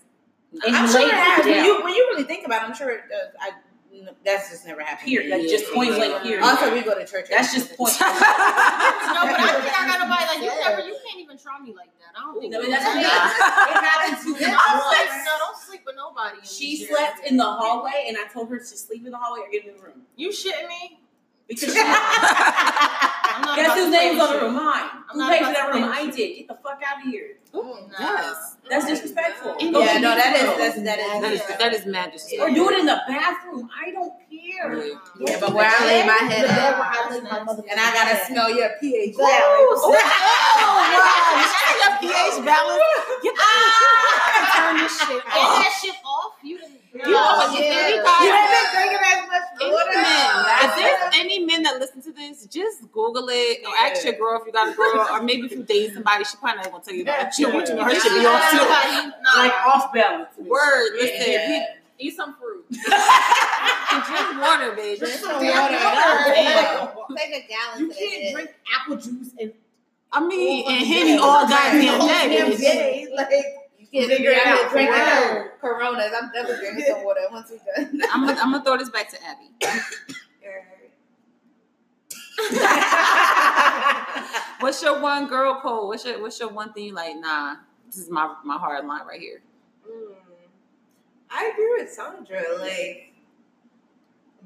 And I'm sure laid it has. When you, when you really think about it, I'm sure it does. I, no, that's just never happened. Period. Like just Yeah. point blank. Period. Also, we go to church. That's just point. No, but I think I got nobody like you. Never, you can't even try me like that. I don't think. No, that's it happens to I like, no, don't sleep with nobody. She slept in the hallway, and I told her to sleep in the hallway or get in the room You shitting me? Because she, I'm not guess whose name's on the room? Mine. I'm Who not paid for about that to room? play I did. Get the fuck out of here. Ooh, Nah. yes. That's disrespectful. In Go Yeah, to no, that is neutral. that's that That is is. that is mad disrespectful. Or do it in the bathroom. I don't care. Yeah. Yeah, but where I lay my head The bed at, where I lay my motherfucking and I gotta head. smell oh, your pH balance. Oh, wow. Your pH balance. Get the turn this shit Get off. that shit off. You didn't. You know what? If Yeah. anybody- You ain't been drinking as much Any water. men, if That's there's any men that listen to this, just Google it or ask your girl if you got a girl, or maybe if you date somebody, she probably not gonna tell you about it. She don't want you to know her shit be off too. Nah. Like off balance. Word, listen, Yeah. Eat some fruit. and drink water, bitch. Drink some Damn water. water. Damn. Take a gallon. You can't it. drink apple juice and I mean, and Henny all goddamn day, damn bitch. day. Like You can't Figure it out. Drink Wow. Coronas. I'm definitely drinking some water once we're done. I'm gonna I'm gonna throw this back to Abby. What's your one girl code? What's your what's your one thing you like? Nah, this is my my hard line right here. Mm. I agree with Chandra. Like,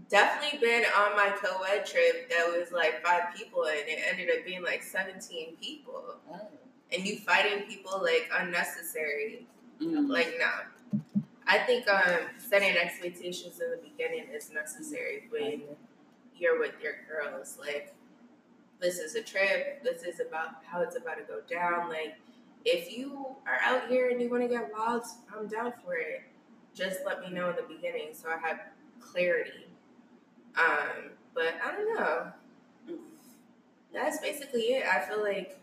definitely been on my co-ed trip that was like five people, and it ended up being like seventeen people, and you fighting people like unnecessary. Mm. Like, nah. I think um, setting expectations in the beginning is necessary when you're with your girls. Like, this is a trip. This is about how it's about to go down. Like, if you are out here and you want to get wild, I'm down for it. Just let me know in the beginning so I have clarity. Um, but I don't know. That's basically it. I feel like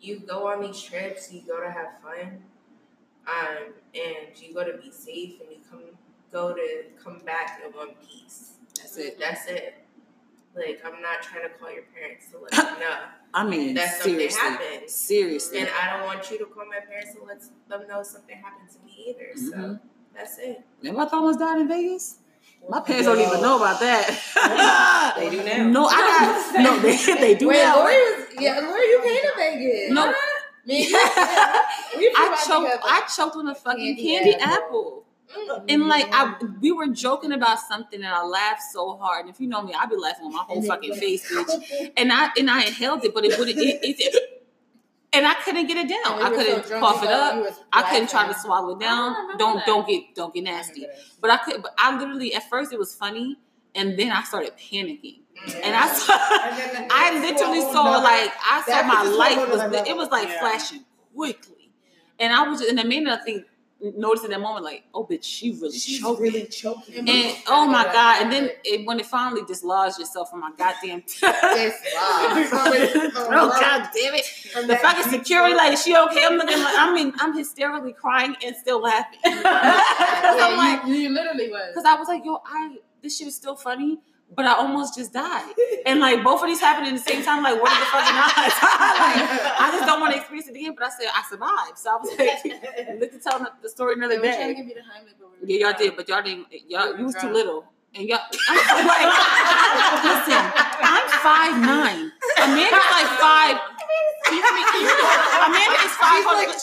you go on these trips, you go to have fun, um, and you go to be safe, and you come go to come back in one piece. That's it. That's it. Like I'm not trying to call your parents to let them know I mean, that something happened. seriously. And I don't want you to call my parents to let them know something happened to me either. So Mhm. that's it. Remember I almost died in Vegas? My parents don't even know about that. They do now. No, I got no. They they do Wait, now. Lori was yeah. Lori, you came to Vegas. No. Me. we I choked. I choked on a fucking Candy candy, apple. apple. Mm-hmm. And like I, we were joking about something, and I laughed so hard. And if you know me, I'd be laughing on my whole fucking face, bitch. And I and I inhaled it, but it wouldn't. It, it, and I couldn't get it down. I couldn't cough it up. I couldn't try to swallow it down. Don't that. don't get don't get nasty. But I could. But I literally at first it was funny, and then I started panicking. And I saw, I literally saw like I saw my life was it was like Yeah. flashing quickly, and I was just, and I made me think notice in that moment like oh bitch she really She's choked. really choking. and oh my god! And then it, when it finally dislodged itself from my goddamn oh god damn it! The fucking security like is she okay? I'm looking like I'm I'm hysterically crying and still laughing. I'm like, you, you literally was. because I was like, yo, I this shit is still funny, but I almost just died. And like both of these happened at the same time. Like, what are the fucking odds? like, I just don't want to experience it again. But I said I survived, so I was like, let's tell the story another They were trying to day. give you the Heimlich, but we Yeah, y'all did, but y'all didn't. Y'all were you was too little. And y'all, I'm like, listen, I'm five nine. Amanda's like five. Amanda is five hundred.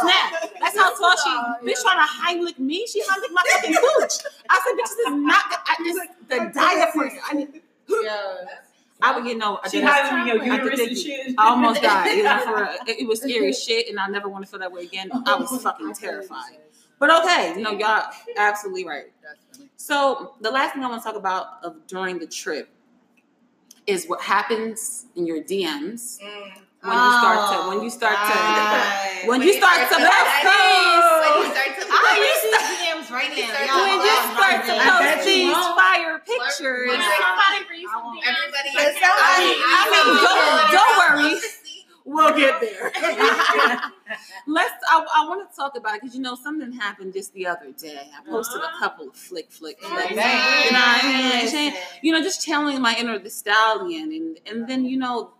Snap. That's how tall she. Bitch trying to Heimlich me. She Heimlich my fucking cooch. I said, bitch, this is not. I just the diaphragm. I need. Yeah. I would get no. I She did- hiding in your I did uterus think- and shit. I almost died. You know, for real. it, it was scary shit, and I never want to feel that way again. I was fucking terrified. But okay, you know, y'all absolutely right. So the last thing I want to talk about of during the trip is what happens in your DMs mm. When you start to when you start to when you start to ah, post When you start to I use these DMs right When you now. start Y'all when you start to rising. Post these fire pictures. When somebody reads some DMs, Everybody, I mean, don't- don't worry. We'll get there. Let's. I, I want to talk about it because you know something happened just the other day. I posted a couple of flick flick flicks. You know I mean? Saying- You know, just channeling my inner Thee Stallion, and and then you know,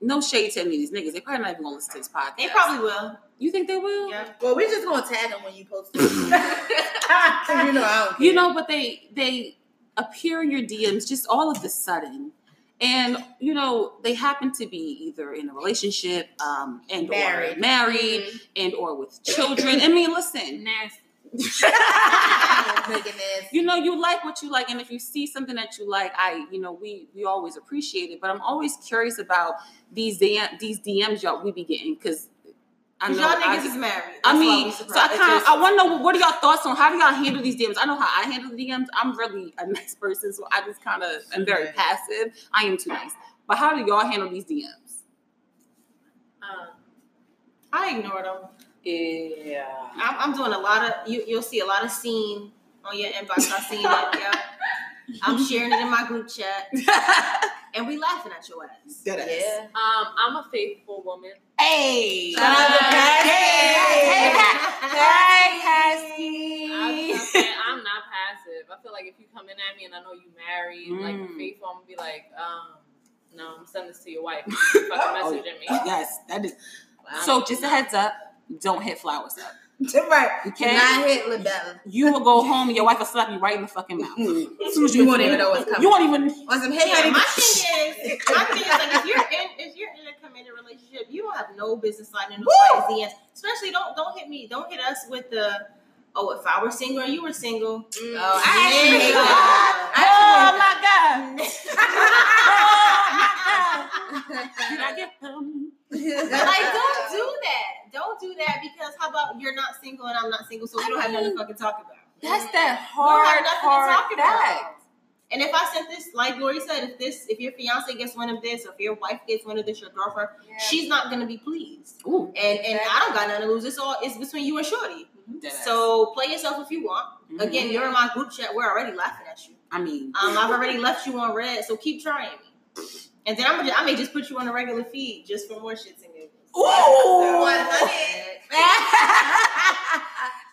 no shade to any of these niggas. They probably not even gonna listen to this podcast. They probably will. You think they will? Yeah. Well, we're just gonna tag them when you post it. 'Cause you know I don't. You know, but they they appear in your DMs just all of the sudden. And you know they happen to be either in a relationship, um, and or Married. married, and or with children. I mean, listen, nasty. Making this. you know you like what you like and if you see something that you like i you know we we always appreciate it but i'm always curious about these DM, these dms y'all we be getting because i know Because y'all I, niggas is married. I That's why mean so i kind of i want to know what are y'all thoughts on how do y'all handle these dms i know how i handle the dms i'm really a nice person so i just kind of am very passive i am too nice but how do y'all handle these dms Um, I ignore them. Yeah. I'm, I'm doing a lot of. You, you'll see a lot of scene on your inbox. I've seen it. Yeah. I'm sharing it in my group chat, and we laughing at your ass. Yeah. um, I'm a faithful woman. hey Shout out to Cassie. Hey, hey, I'm, Cassie. I'm not passive. I feel like if you come in at me and I know you married, like Mm. faithful, I'm gonna be like, um, no, I'm sending this to your wife. You fucking messaging me. yes that is so just a heads up don't hit flowers up Right. okay Not hit Labella. You will go home and your wife will slap you right in the fucking mouth. Mm-hmm. As soon as you, You won't even know what's coming. You won't even. On some hey Yeah, honey. my thing is, my thing is like if you're in if you're in a committed relationship, you don't have no business sliding into nobody's DMs. Especially don't don't hit me, don't hit us with the oh if I were single and you were single. Mm. Oh, oh, I actually hate Yeah. that. Oh I my god! Oh my god! Did I get them? like don't do that. Don't do that because how about you're not single and I'm not single, so we don't have nothing to fucking talk about. That's that We don't have hard, nothing hard to talk about. fact. And if I sent this, like Lori said, if this, if your fiance gets one of this, or if your wife gets one of this, your girlfriend, she's not gonna be pleased. Ooh, And and I don't got nothing to lose. It's all it's between you and Shorty. So play yourself if you want. Mhm. Again, you're in my group chat. We're already laughing at you. I mean, Um, I've already left you on red, so keep trying me. And then I'm gonna, I may just put you on a regular feed just for more shits and. Ooh.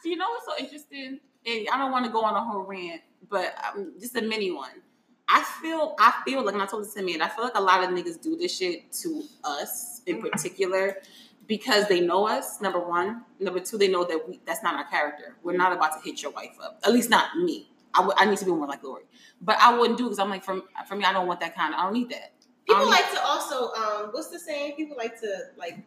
So you know what's so interesting? And I don't want to go on a whole rant, but um, just a mini one. I feel, I feel like, and I told this to me, and I feel like a lot of niggas do this shit to us in particular because they know us. Number one, number two, they know that we that's not our character. We're not about to hit your wife up. At least not me. I need to be more like Lori, but I wouldn't do because I'm like, from for me, I don't want that kind. of I don't need that. People Um, like to also, um, what's the saying? People like to like,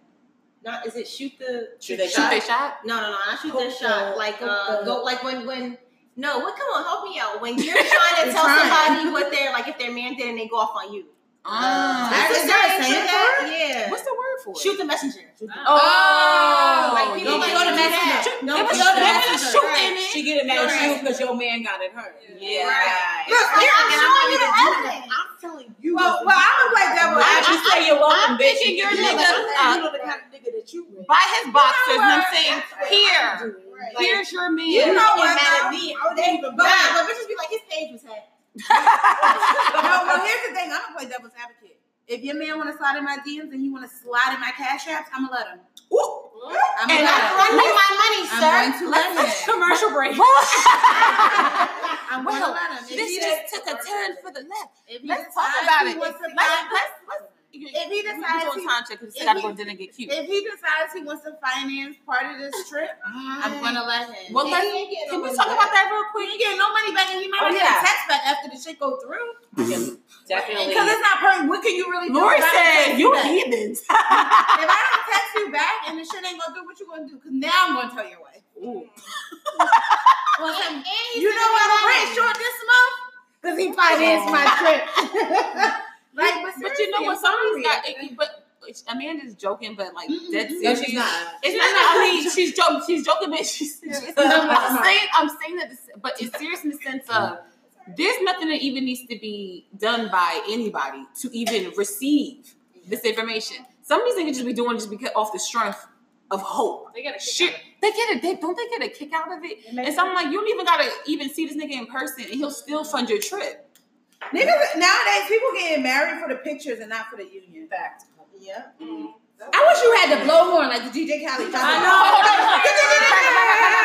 not is it shoot the Shoot they Shoot shot. they shot. No, no, no, not shoot Poke their shot. the- Like, uh, the- go like when when. No, what? Come on, help me out. When you're trying to tell trying. somebody what they're like, if their man did and they go off on you. Ah. That's is the there a saying saying for for that? Yeah. What's the word for it? Shoot the messenger. Oh. oh, like people don't like kill to the messenger. that. Don't It was- kill the it was messenger. shooting it. She get mad at you because your man got at her. Yeah. Right. Look, I'm, I'm I'm showing you the evidence. I'm telling you. Well, well, I'm gonna play devil Why advocate. you say you're welcome, I'm bitch? You your can do nigga, you know the kind of nigga that you with. By his boxers, and I'm saying, here, I. Right. here's your man. You know Get what? mad at me. I would even But, buy. but bitches be like, his page was hacked. no, well, here's the thing. I'm gonna play devil's advocate. If your man want to slide in my DMs and he want to slide in my cash apps, I'm gonna let him. I'm And gonna I- let him. Run me my money, I'm sir. going to let him. Commercial break. I'm gonna let him. This just took a turn for the left. If Let's talk about it. wants Let's, let's, buy- If he we decides doing he- time check because if we gotta go dinner and get cute. If he decides he wants to finance part of this trip, I'm mm. gonna let him. Well, He let's, ain't can no we talk back. about that real we quick? ain't getting no money back, and he might Oh, not get yeah. a text back after the shit go through. Mm-hmm. Definitely. Because it's not perfect. What can you really do? Lori if I don't text said, you back? heathens. If I don't text you back and the shit ain't gonna do what you gonna do, because now I'm gonna tell your wife. Ooh. Well, And he you know what? I'm got rent it. short this month because he financed my trip. like, but you know what? I'm Some of these sorry. guys, it- but Amanda's joking, but like mm-hmm. dead No, serious. she's not. It's not. I mean, she's joking. She's joking, but she's serious. I'm saying, I'm saying that, this- but it's serious in the sense of there's nothing that even needs to be done by anybody to even receive this information. Some of these niggas just be doing just because off the strength of hope. They get a Shit, they get it. They don't they get a kick out of it. And so I'm like, you don't even gotta even see this nigga in person, and he'll still fund your trip. Niggas nowadays, people getting married for the pictures and not for the union. Fact. Yeah. Mm. I wish you had the blowhorn like the DJ Khaled. I know.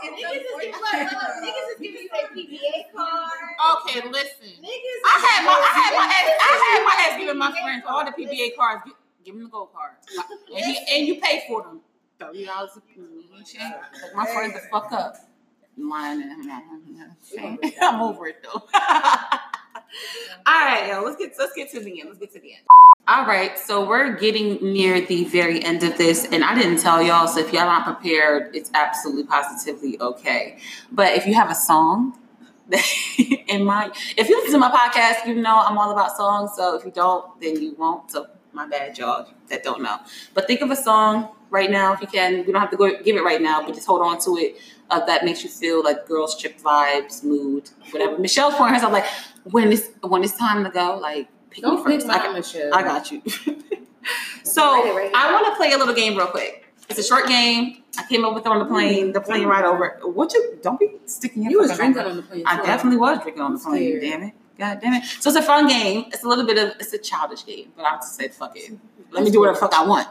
Niggas is, look, look, niggas is giving you a PBA card. Okay, listen. Niggas I had my, I had my, is- ex, I had my ex giving my friends all the PBA cards. Give, give them the gold cards, and, he, and you pay for them. Thirty dollars. Like my friends the fuck up. Lying and I'm over it though. all right, yo, let's get let's get to the end. Let's get to the end. All right, so we're getting near the very end of this, and I didn't tell y'all, so if y'all not prepared, it's absolutely positively okay. But if you have a song in mind, if you listen to my podcast, you know I'm all about songs. So if you don't, then you won't. So my bad, y'all that don't know. But think of a song right now if you can. We don't have to go give it right now, but just hold on to it. Uh, that makes you feel like girls trip vibes, mood, whatever. Michelle's pouring herself like when it's when it's time to go, like pick me Don't pick first. I got, Michelle. I got you. so I want to play a little game real quick. It's a short game. I came up with it on the plane. The plane ride over. What you? Don't be sticking your. You was drinking over. on the plane. I definitely was drinking on the plane. Damn it. God damn it. So it's a fun game. It's a little bit of it's a childish game, but I just said fuck it. Let me do whatever the fuck I want.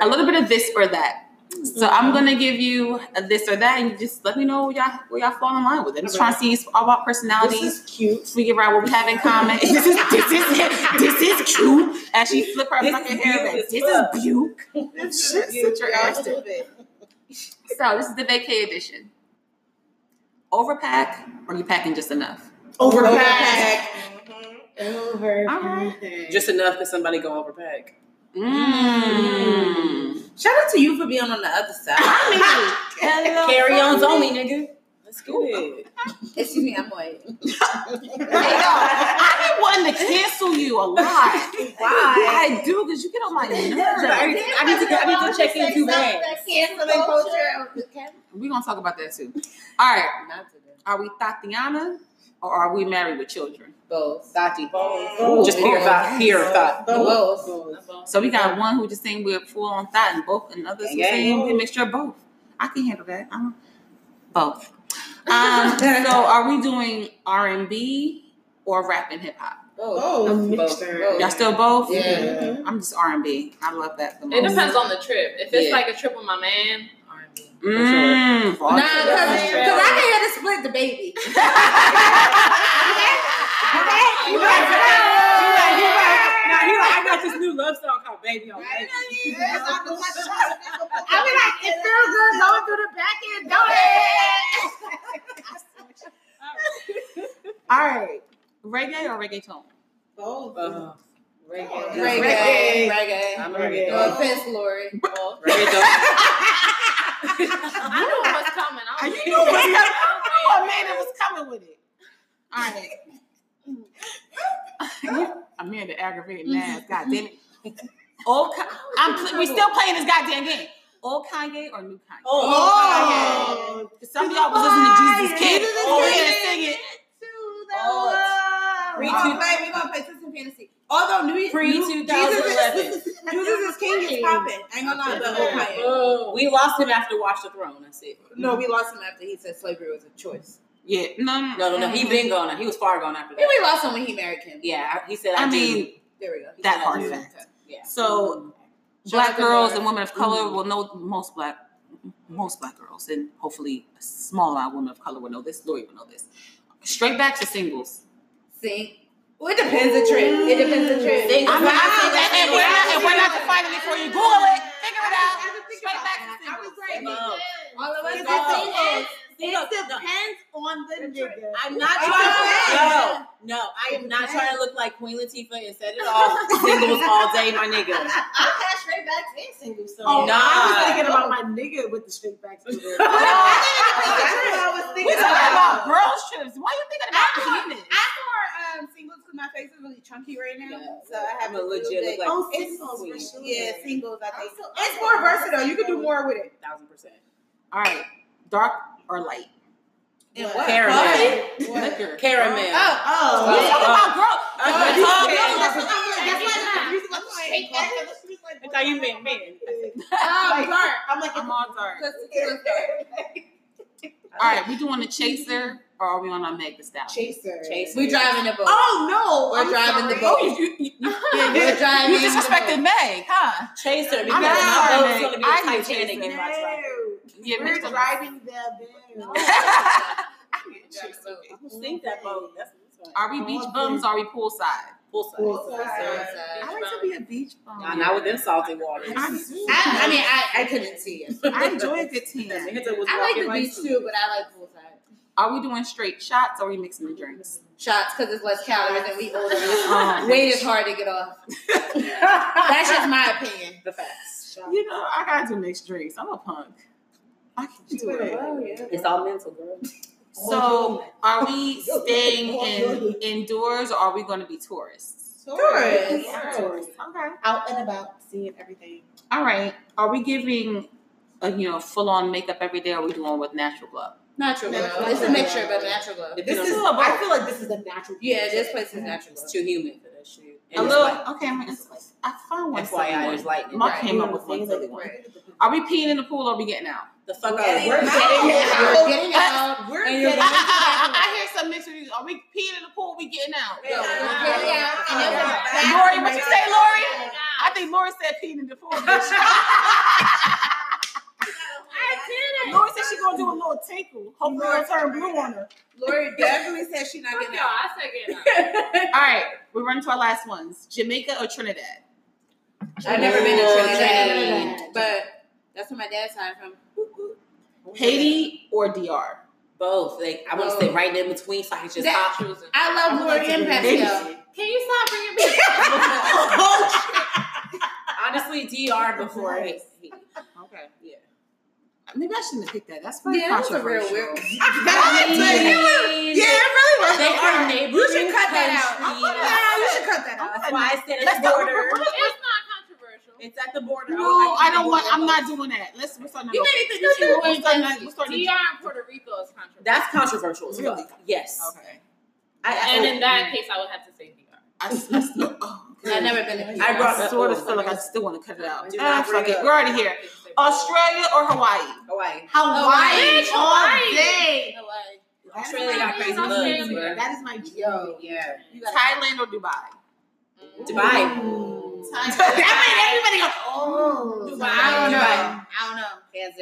A little bit of this or that. So I'm mm-hmm. gonna give you a this or that, and you just let me know where y'all where y'all fall in line with it. I'm just trying to see all about personalities. This is cute. figure out what we have in common. this is this is this is cute. As she flip her This fucking hair back. This fuck. is Buke. Sit your ass down. So this is the vacay edition. Overpack or you packing just enough? Overpack. Mm-hmm. Alright. Just enough that somebody go overpack. Mm. Shout out to you for being on the other side. Hello, Carry ons only, nigga. Let's get it. Excuse me, I'm white. Hey, yo, I've been wanting to cancel you a lot. Why? I do because you get on my I nerves. need to, I need to, I need to check in too bad. Canceling culture. We're gonna talk about that too. All right. Not today. Are we Tatiana or are we married with children? Both. Sati. Both. Just pure thought. Pure thought. Both. So we got one who just saying we're full on thought and both, and others who Yeah. saying we're a mixture of both. I can handle that. Um, both. Um, so are we doing R and B or rap and hip hop? Both. A mixture. Y'all still both? Yeah. I'm just R and B. I love that the most. It depends on the trip. If it's Yeah. like a trip with my man, R&B. Mm, Nah, because I can hear the split the baby. You right, you right, you right. Nah, he like, I got this new love song called Baby on Baby. I be like, it feels good going through the back end, don't it? All right. Reggae or reggaeton? Both. Uh, Reggae. Reggae. Reggae. I'm a Reggae. reggae No dog. offense, Lori. Reggae I knew what's coming. I was You knew what's coming. Oh man, it was coming with it. All right. Amanda aggravated ass. Mm-hmm. God damn it. Old mm-hmm. Ka- I'm pl- we still playing this goddamn game. Old Kanye or new Kanye? Oh, oh. Some of y'all was listening to Jesus Kid over here singing. Pre We're gonna play, we're gonna play System Fantasy. Although New Pre New- 2011. Jesus is, Jesus is King is popping. I ain't gonna lie, the old Kanye. Oh. We lost him after Watch the Throne. That's it. No, we lost him after he said slavery was a choice. Yeah, no, no, No, no, no. He been gone. He was far gone after Then that. we lost him when he married Kim. Yeah, he said. I, I do. mean, There we go. He that said, I hard do. fact. Yeah. So Shout black out girls and women of color mm-hmm. will know most black most black girls and hopefully a small amount of women of color will know this. Lori will know this. Straight back to singles? Sing. Well, it depends the trip. It depends the trip. Sing- I'm not, Wow, I'm, that's and, and we're not, and we're not defining it for you. Google it. Figure it out. I have to think Straight about backs that. I was singles? all of us It's are singles. It depends on the nigga. I'm not Oh, trying yeah. to. No, no, I am not trying to look like Queen Latifah and set it off singles all day, my nigga. I had straight backs and singles. So Oh, I was thinking about my nigga with the straight backs. That's what I was We're thinking talking about about. girls trips. Why are you thinking about I- penis? I wore um, singles because my face I'm cute right now, Yeah. so I have I'm a legit look like Oh, It's- singles, queen. sure. Yeah, singles. I think so- it's I'm more versatile. You can do more with it. Thousand percent. All right, dark or light? And What? what? Caramel. What? Liquor. Caramel. Oh, Oh, Let's yeah. talk about girl. Oh, Let's you talk said- That's what I'm like. That's why I'm. I'm like, I thought you meant men. Oh, dark. I'm like, I'm all dark. Because tequila's dark. All right, we doing a mm-hmm. chaser or are we on a Meg Thee Stallion? chaser. Chaser. We driving the boat. Oh no, We're I'm driving the boat. Oh, you, you, you, Yeah, we're driving you disrespected. Meg, huh? Chaser because I'm my sorry, boat's gonna be I a need Titanic in my truck. Yeah, We're driving the boat. I need a chaser. Sink that boat? That's that's. Are we beach bums are we poolside? Full size. Full size. I like to be a beach bum. Nah, not within salty waters. I, I, I mean, I, I couldn't see it. I enjoy a good The tan. Hinta I like the beach too, but I like poolside. Are we doing straight shots or are we mixing the drinks? Shots because it's less calories and we older. Um, Weight is hard to get off. That's just my opinion. The facts. You know, I gotta do mixed drinks. I'm a punk. I can do it. It's all mental, girl. So, are we staying in indoors or are we going to be tourists? Tourists. Tourists. Okay. Out and about, seeing everything. All right. Are we giving, a, you know, full on makeup every day or are we doing with natural glow? Natural glow. Natural It's a glow. mixture, but natural glow. This is. don't- I feel like this is a natural. Yeah, this place is natural. It's too humid for that shit. A And it's little. like, okay. I, mean, it's like, I found one. FYI, there's lightning. Mark Right. came up with one. Are we peeing in the pool or are we getting out? The fuck We're out. getting We're out. getting out. We're getting out. We're I, getting I, I, I, I hear some mixed reviews. Are we peeing in the pool? We getting out? No, we're getting out. And then we're back. Lori, what you say, Lori? I think Lori said peeing in the pool. bitch. I did it. Lori said she's gonna do a little tinkle. Hopefully it'll turn blue on her. Lori definitely said she's not Fuck getting y'all. out. I said get out. All right, we're running to our last ones. Jamaica or Trinidad? I've never been to Trinidad, Trinidad. but that's where my dad's side from. Haiti or DR? Both. Like I want to stay right in between so I can just That- hop. I love Lori and Pascal. Can you stop bringing me? Honestly, DR before Haiti. Okay. Yeah. Maybe I shouldn't have picked that. That's very Yeah, that's a real controversial. weird. Yeah, it really was. They are neighboring You should cut that out. Yeah, you should cut that out. That's why I said Let's it's border. It's not controversial. It's at the border. No, I don't want. I'm not doing that. Let's. We're starting. You to made it go. to do We're starting. to- We're starting. DR and Puerto Rico is controversial. That's controversial as. Really? Yes. Okay. I, I, and in that case, I would have to say DR. I, let's do. Oh, I've never been to I brought I that sort of feel like I still want to cut it out. Do Ah, not fuck it. We're already here. Australia or Hawaii? Hawaii. Hawaii Bitch, all Hawaii. Australia got crazy Australia. loves. That is my dream. Yo, Yeah. Thailand or Dubai? Dubai. I mean, everybody goes. Oh, Dubai. I don't know. Dubai. I don't know.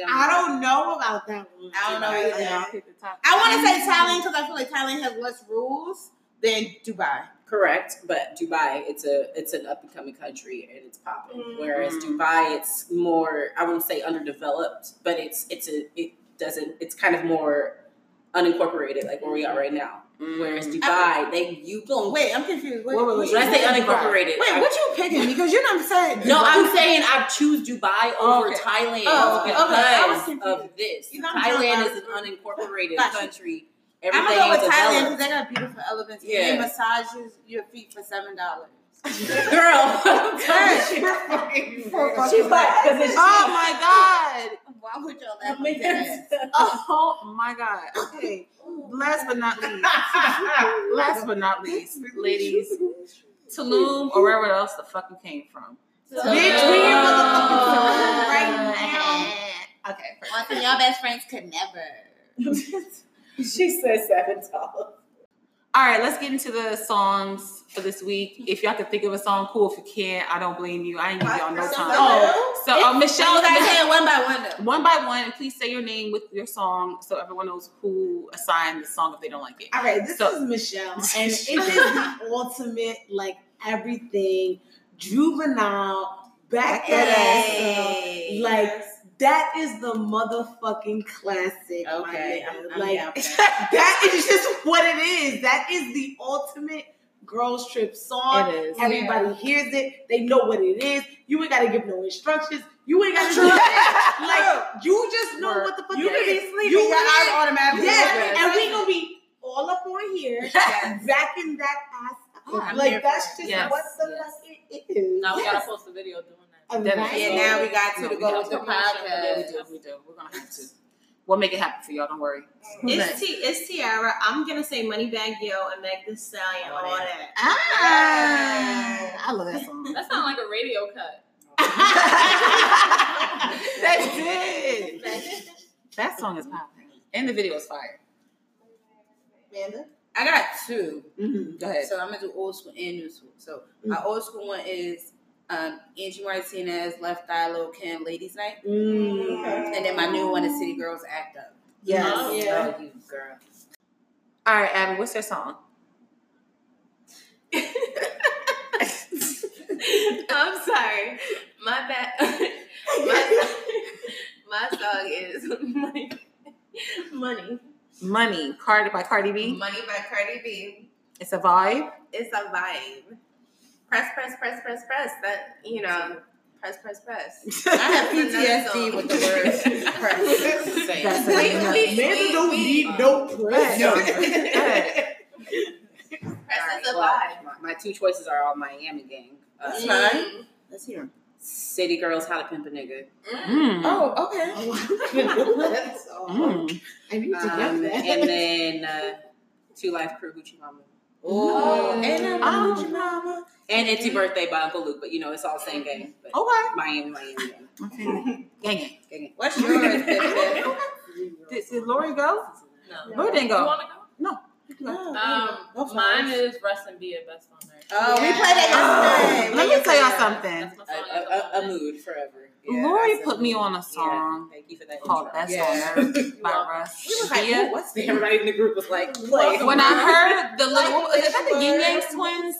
I don't know about that one. I don't know either. Yeah, I'll pick the top. I want to say Thailand because I feel like Thailand has less rules than Dubai. Correct, but Dubai, it's a it's an up and coming country and it's popping. Mm. Whereas Dubai, it's more I wouldn't say underdeveloped, but it's it's a it doesn't it's kind of more unincorporated like where we are right now. Whereas mm. Dubai, they you don't Wait, I'm confused. Wait, Wait, wait, wait, when I say Dubai. unincorporated, wait what you picking? Because you're not saying. no, I'm saying I choose Dubai over Okay. Thailand Oh, okay, okay. I was confused. of this. You know, Thailand is an unincorporated Gotcha. country. I'm gonna go with Thailand because they got beautiful elephants. and Yeah. They massages your feet for seven dollars. Girl, She's like, Oh my oh god! Why would y'all laugh at that? Oh my god! Okay. Last but not least, last but not least, ladies, Tulum or wherever else the fuck you came from. Bitch, we in motherfucking Tulum right now. Okay. One thing y'all best friends could never. she said seven dollars. All right, let's get into the songs for this week. If y'all can think of a song, cool. If you can't, I don't blame you. I ain't give y'all no time. Oh, So, uh, Michelle, you guys say one by one though. one by one, please say your name with your song so everyone knows who assigned the song if they don't like it. All right, this So- is Michelle, and it is the ultimate, like everything juvenile, back that ass up. Like that is the motherfucking classic. Okay. I'm- I'm like that. is just what it is. That is the ultimate girls trip song. It is. Everybody hears it. They know what it is. You ain't gotta give no instructions. You ain't gotta do that. Like you just know Word. what the fuck You can be sleeping. You your eyes automatically. Yes, and we gonna be all up on here, backing that ass up. Like that's just Yes, what the yes. fuck it is. Now we gotta post a video doing that. Definitely. Yeah, now we got to No, to we go have with the to. promotion. We do, we do. We're gonna have to. We'll make it happen for y'all. Don't worry. It's? T. It's Tiara. I'm gonna say Moneybagg Yo and Meg Thee Stallion. All that. Ah, I love that song. That sounds like a radio cut. That's it. That song is popping, and the video is fire. Amanda? I got two. Mm-hmm. Go ahead. So I'm gonna do old school and new school. So my old school one is um, Angie Martinez, Left Eye, Lil Kim, Ladies Night, Mm. and then my new one is City Girls Act Up. Yes. Oh, yeah. Oh, you girl. All right, Abby, what's your song? I'm sorry. My bad. my, my song is Money. Money. Money, Cardi by Cardi B. Money by Cardi B. It's a vibe. It's a vibe. Press, press, press, press, press. That, you know, press, press, press. I have PTSD with the word press. Same. That's Wait, enough. wait, Amanda wait, don't wait. need no press. Go ahead. Press is a Well, vibe. my, my two choices are all Miami gang. Uh, That's fine. Let's hear 'em. City girls, how to pimp a nigga. Mm. Oh, okay. That's. Mm. I need to Um, get that. and then uh, 2 Live Crew, Hoochie Mama. Oh, and I'm Oh. Hoochie Mama. And It's Your Birthday by Uncle Luke, but you know, it's all the same game. But Okay. Miami, Miami gang. Okay. Gang it. Gang. What's yours, Pippin? Did, did Lori go? No. Lori didn't You go. wanna go? No. Go Um, mine it. is Russ and Be a Best on Earth. Oh, we played that yesterday. Let me tell y'all something. A, song. at the a, a, a mood forever. Lori put me on a Yeah, song Thank you for that called intro. Best Yeah. on Earth by welcome. Russ. We was like, Shia. what's that? Everybody in the group was like, play. When I heard the little, Like what was it? Is that the which Ying Yang word? twins?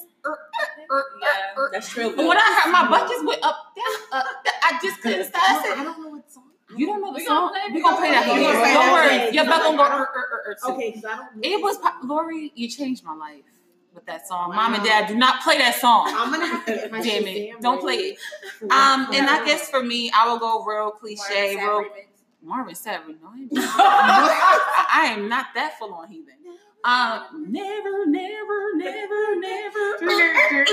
Er, er, er, Yeah. er. That's true. But when I heard my butt just went up, down, up, I just couldn't stop. I said, I don't know what song. You don't know the We song? gonna play. We gonna play that for We you. Don't that. worry. Okay. Your butt gonna go er, er, er, er. Okay, because I don't. It was Lori. You changed my life with that song. Mom and Dad, do not play that song. I'm gonna have to get my Damn Shazam it! Don't play it. Um, and I song. guess for me, I will go real cliche, Marvin Sapp real. Marvin Sapp. No, I, I I am not that full on heathen. Um, never, never, never, never.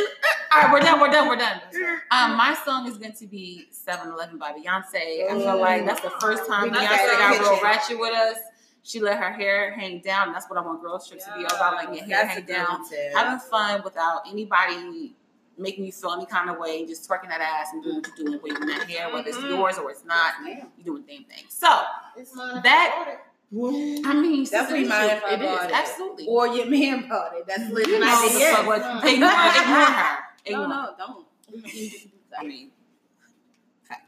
All right, we're done. We're done. We're done. Um, my song is going to be 7-Eleven by Beyonce. I feel like that's the first time Beyonce got real ratchet with us. She let her hair hang down. That's what I want girls trip to be all about, like your hair hang down having fun without anybody making you feel any kind of way, just twerking that ass and doing what you're doing, waving that hair, whether it's yours or it's not, you're doing the damn thing. So, It's mine. I mean, Definitely it is, mine if I it is, bought it. absolutely. Or your man bought it. That's lit. you know My the yes. fuck what, ignore, ignore her. No, Ignore. no, don't. I mean, facts.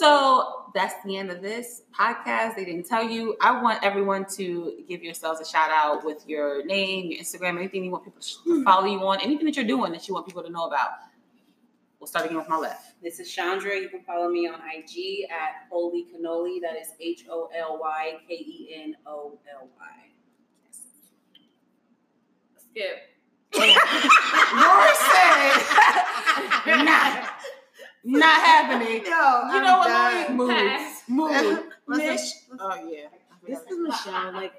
So that's the end of this podcast. They didn't tell you. I want everyone to give yourselves a shout out with your name, your Instagram, anything you want people to hmm. follow you on, anything that you're doing that you want people to know about. We'll start again with my left. This is Chandra. You can follow me on IG at Holy Cannoli. That is H O L Y K E N O L Y. Skip. Lori said, not, not happening. No, You know what, Lori? Move, Pass. move. Mish. Oh yeah. This is Michelle. Like,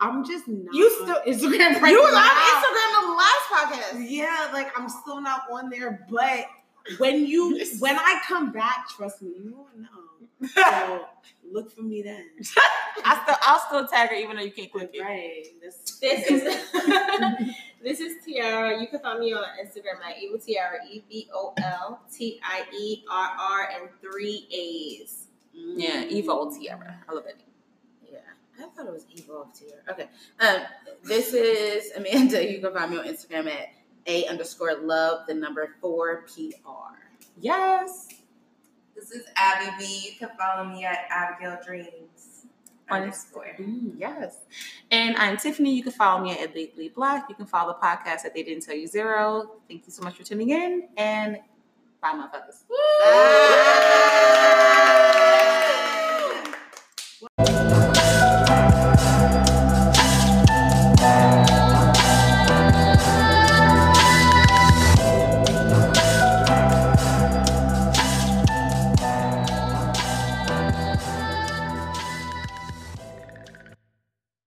I'm just not. You on still- Instagram right You was on. Instagram the last podcast. Yeah, like I'm still not on there, but when you when I come back, trust me, you will know. So look for me then. I still, I'll still tag her even though you can't click it. Right. This, This is this is Tiara. You can find me on Instagram at Evil Tiara, E V O L T I E R R, and three A's. Yeah, Evo Tiara. I love it. Yeah, I thought it was Evolve Tiara. Okay. Um, this is Amanda. You can find me on Instagram at a underscore love the number four PR. Yes. This is Abby B. You can follow me at Abigail Dreams. Underscore. Mm, yes. And I'm Tiffany. You can follow me at Legally Black. You can follow the podcast at They Didn't Tell You Zero. Thank you so much for tuning in and bye, motherfuckers. Bye.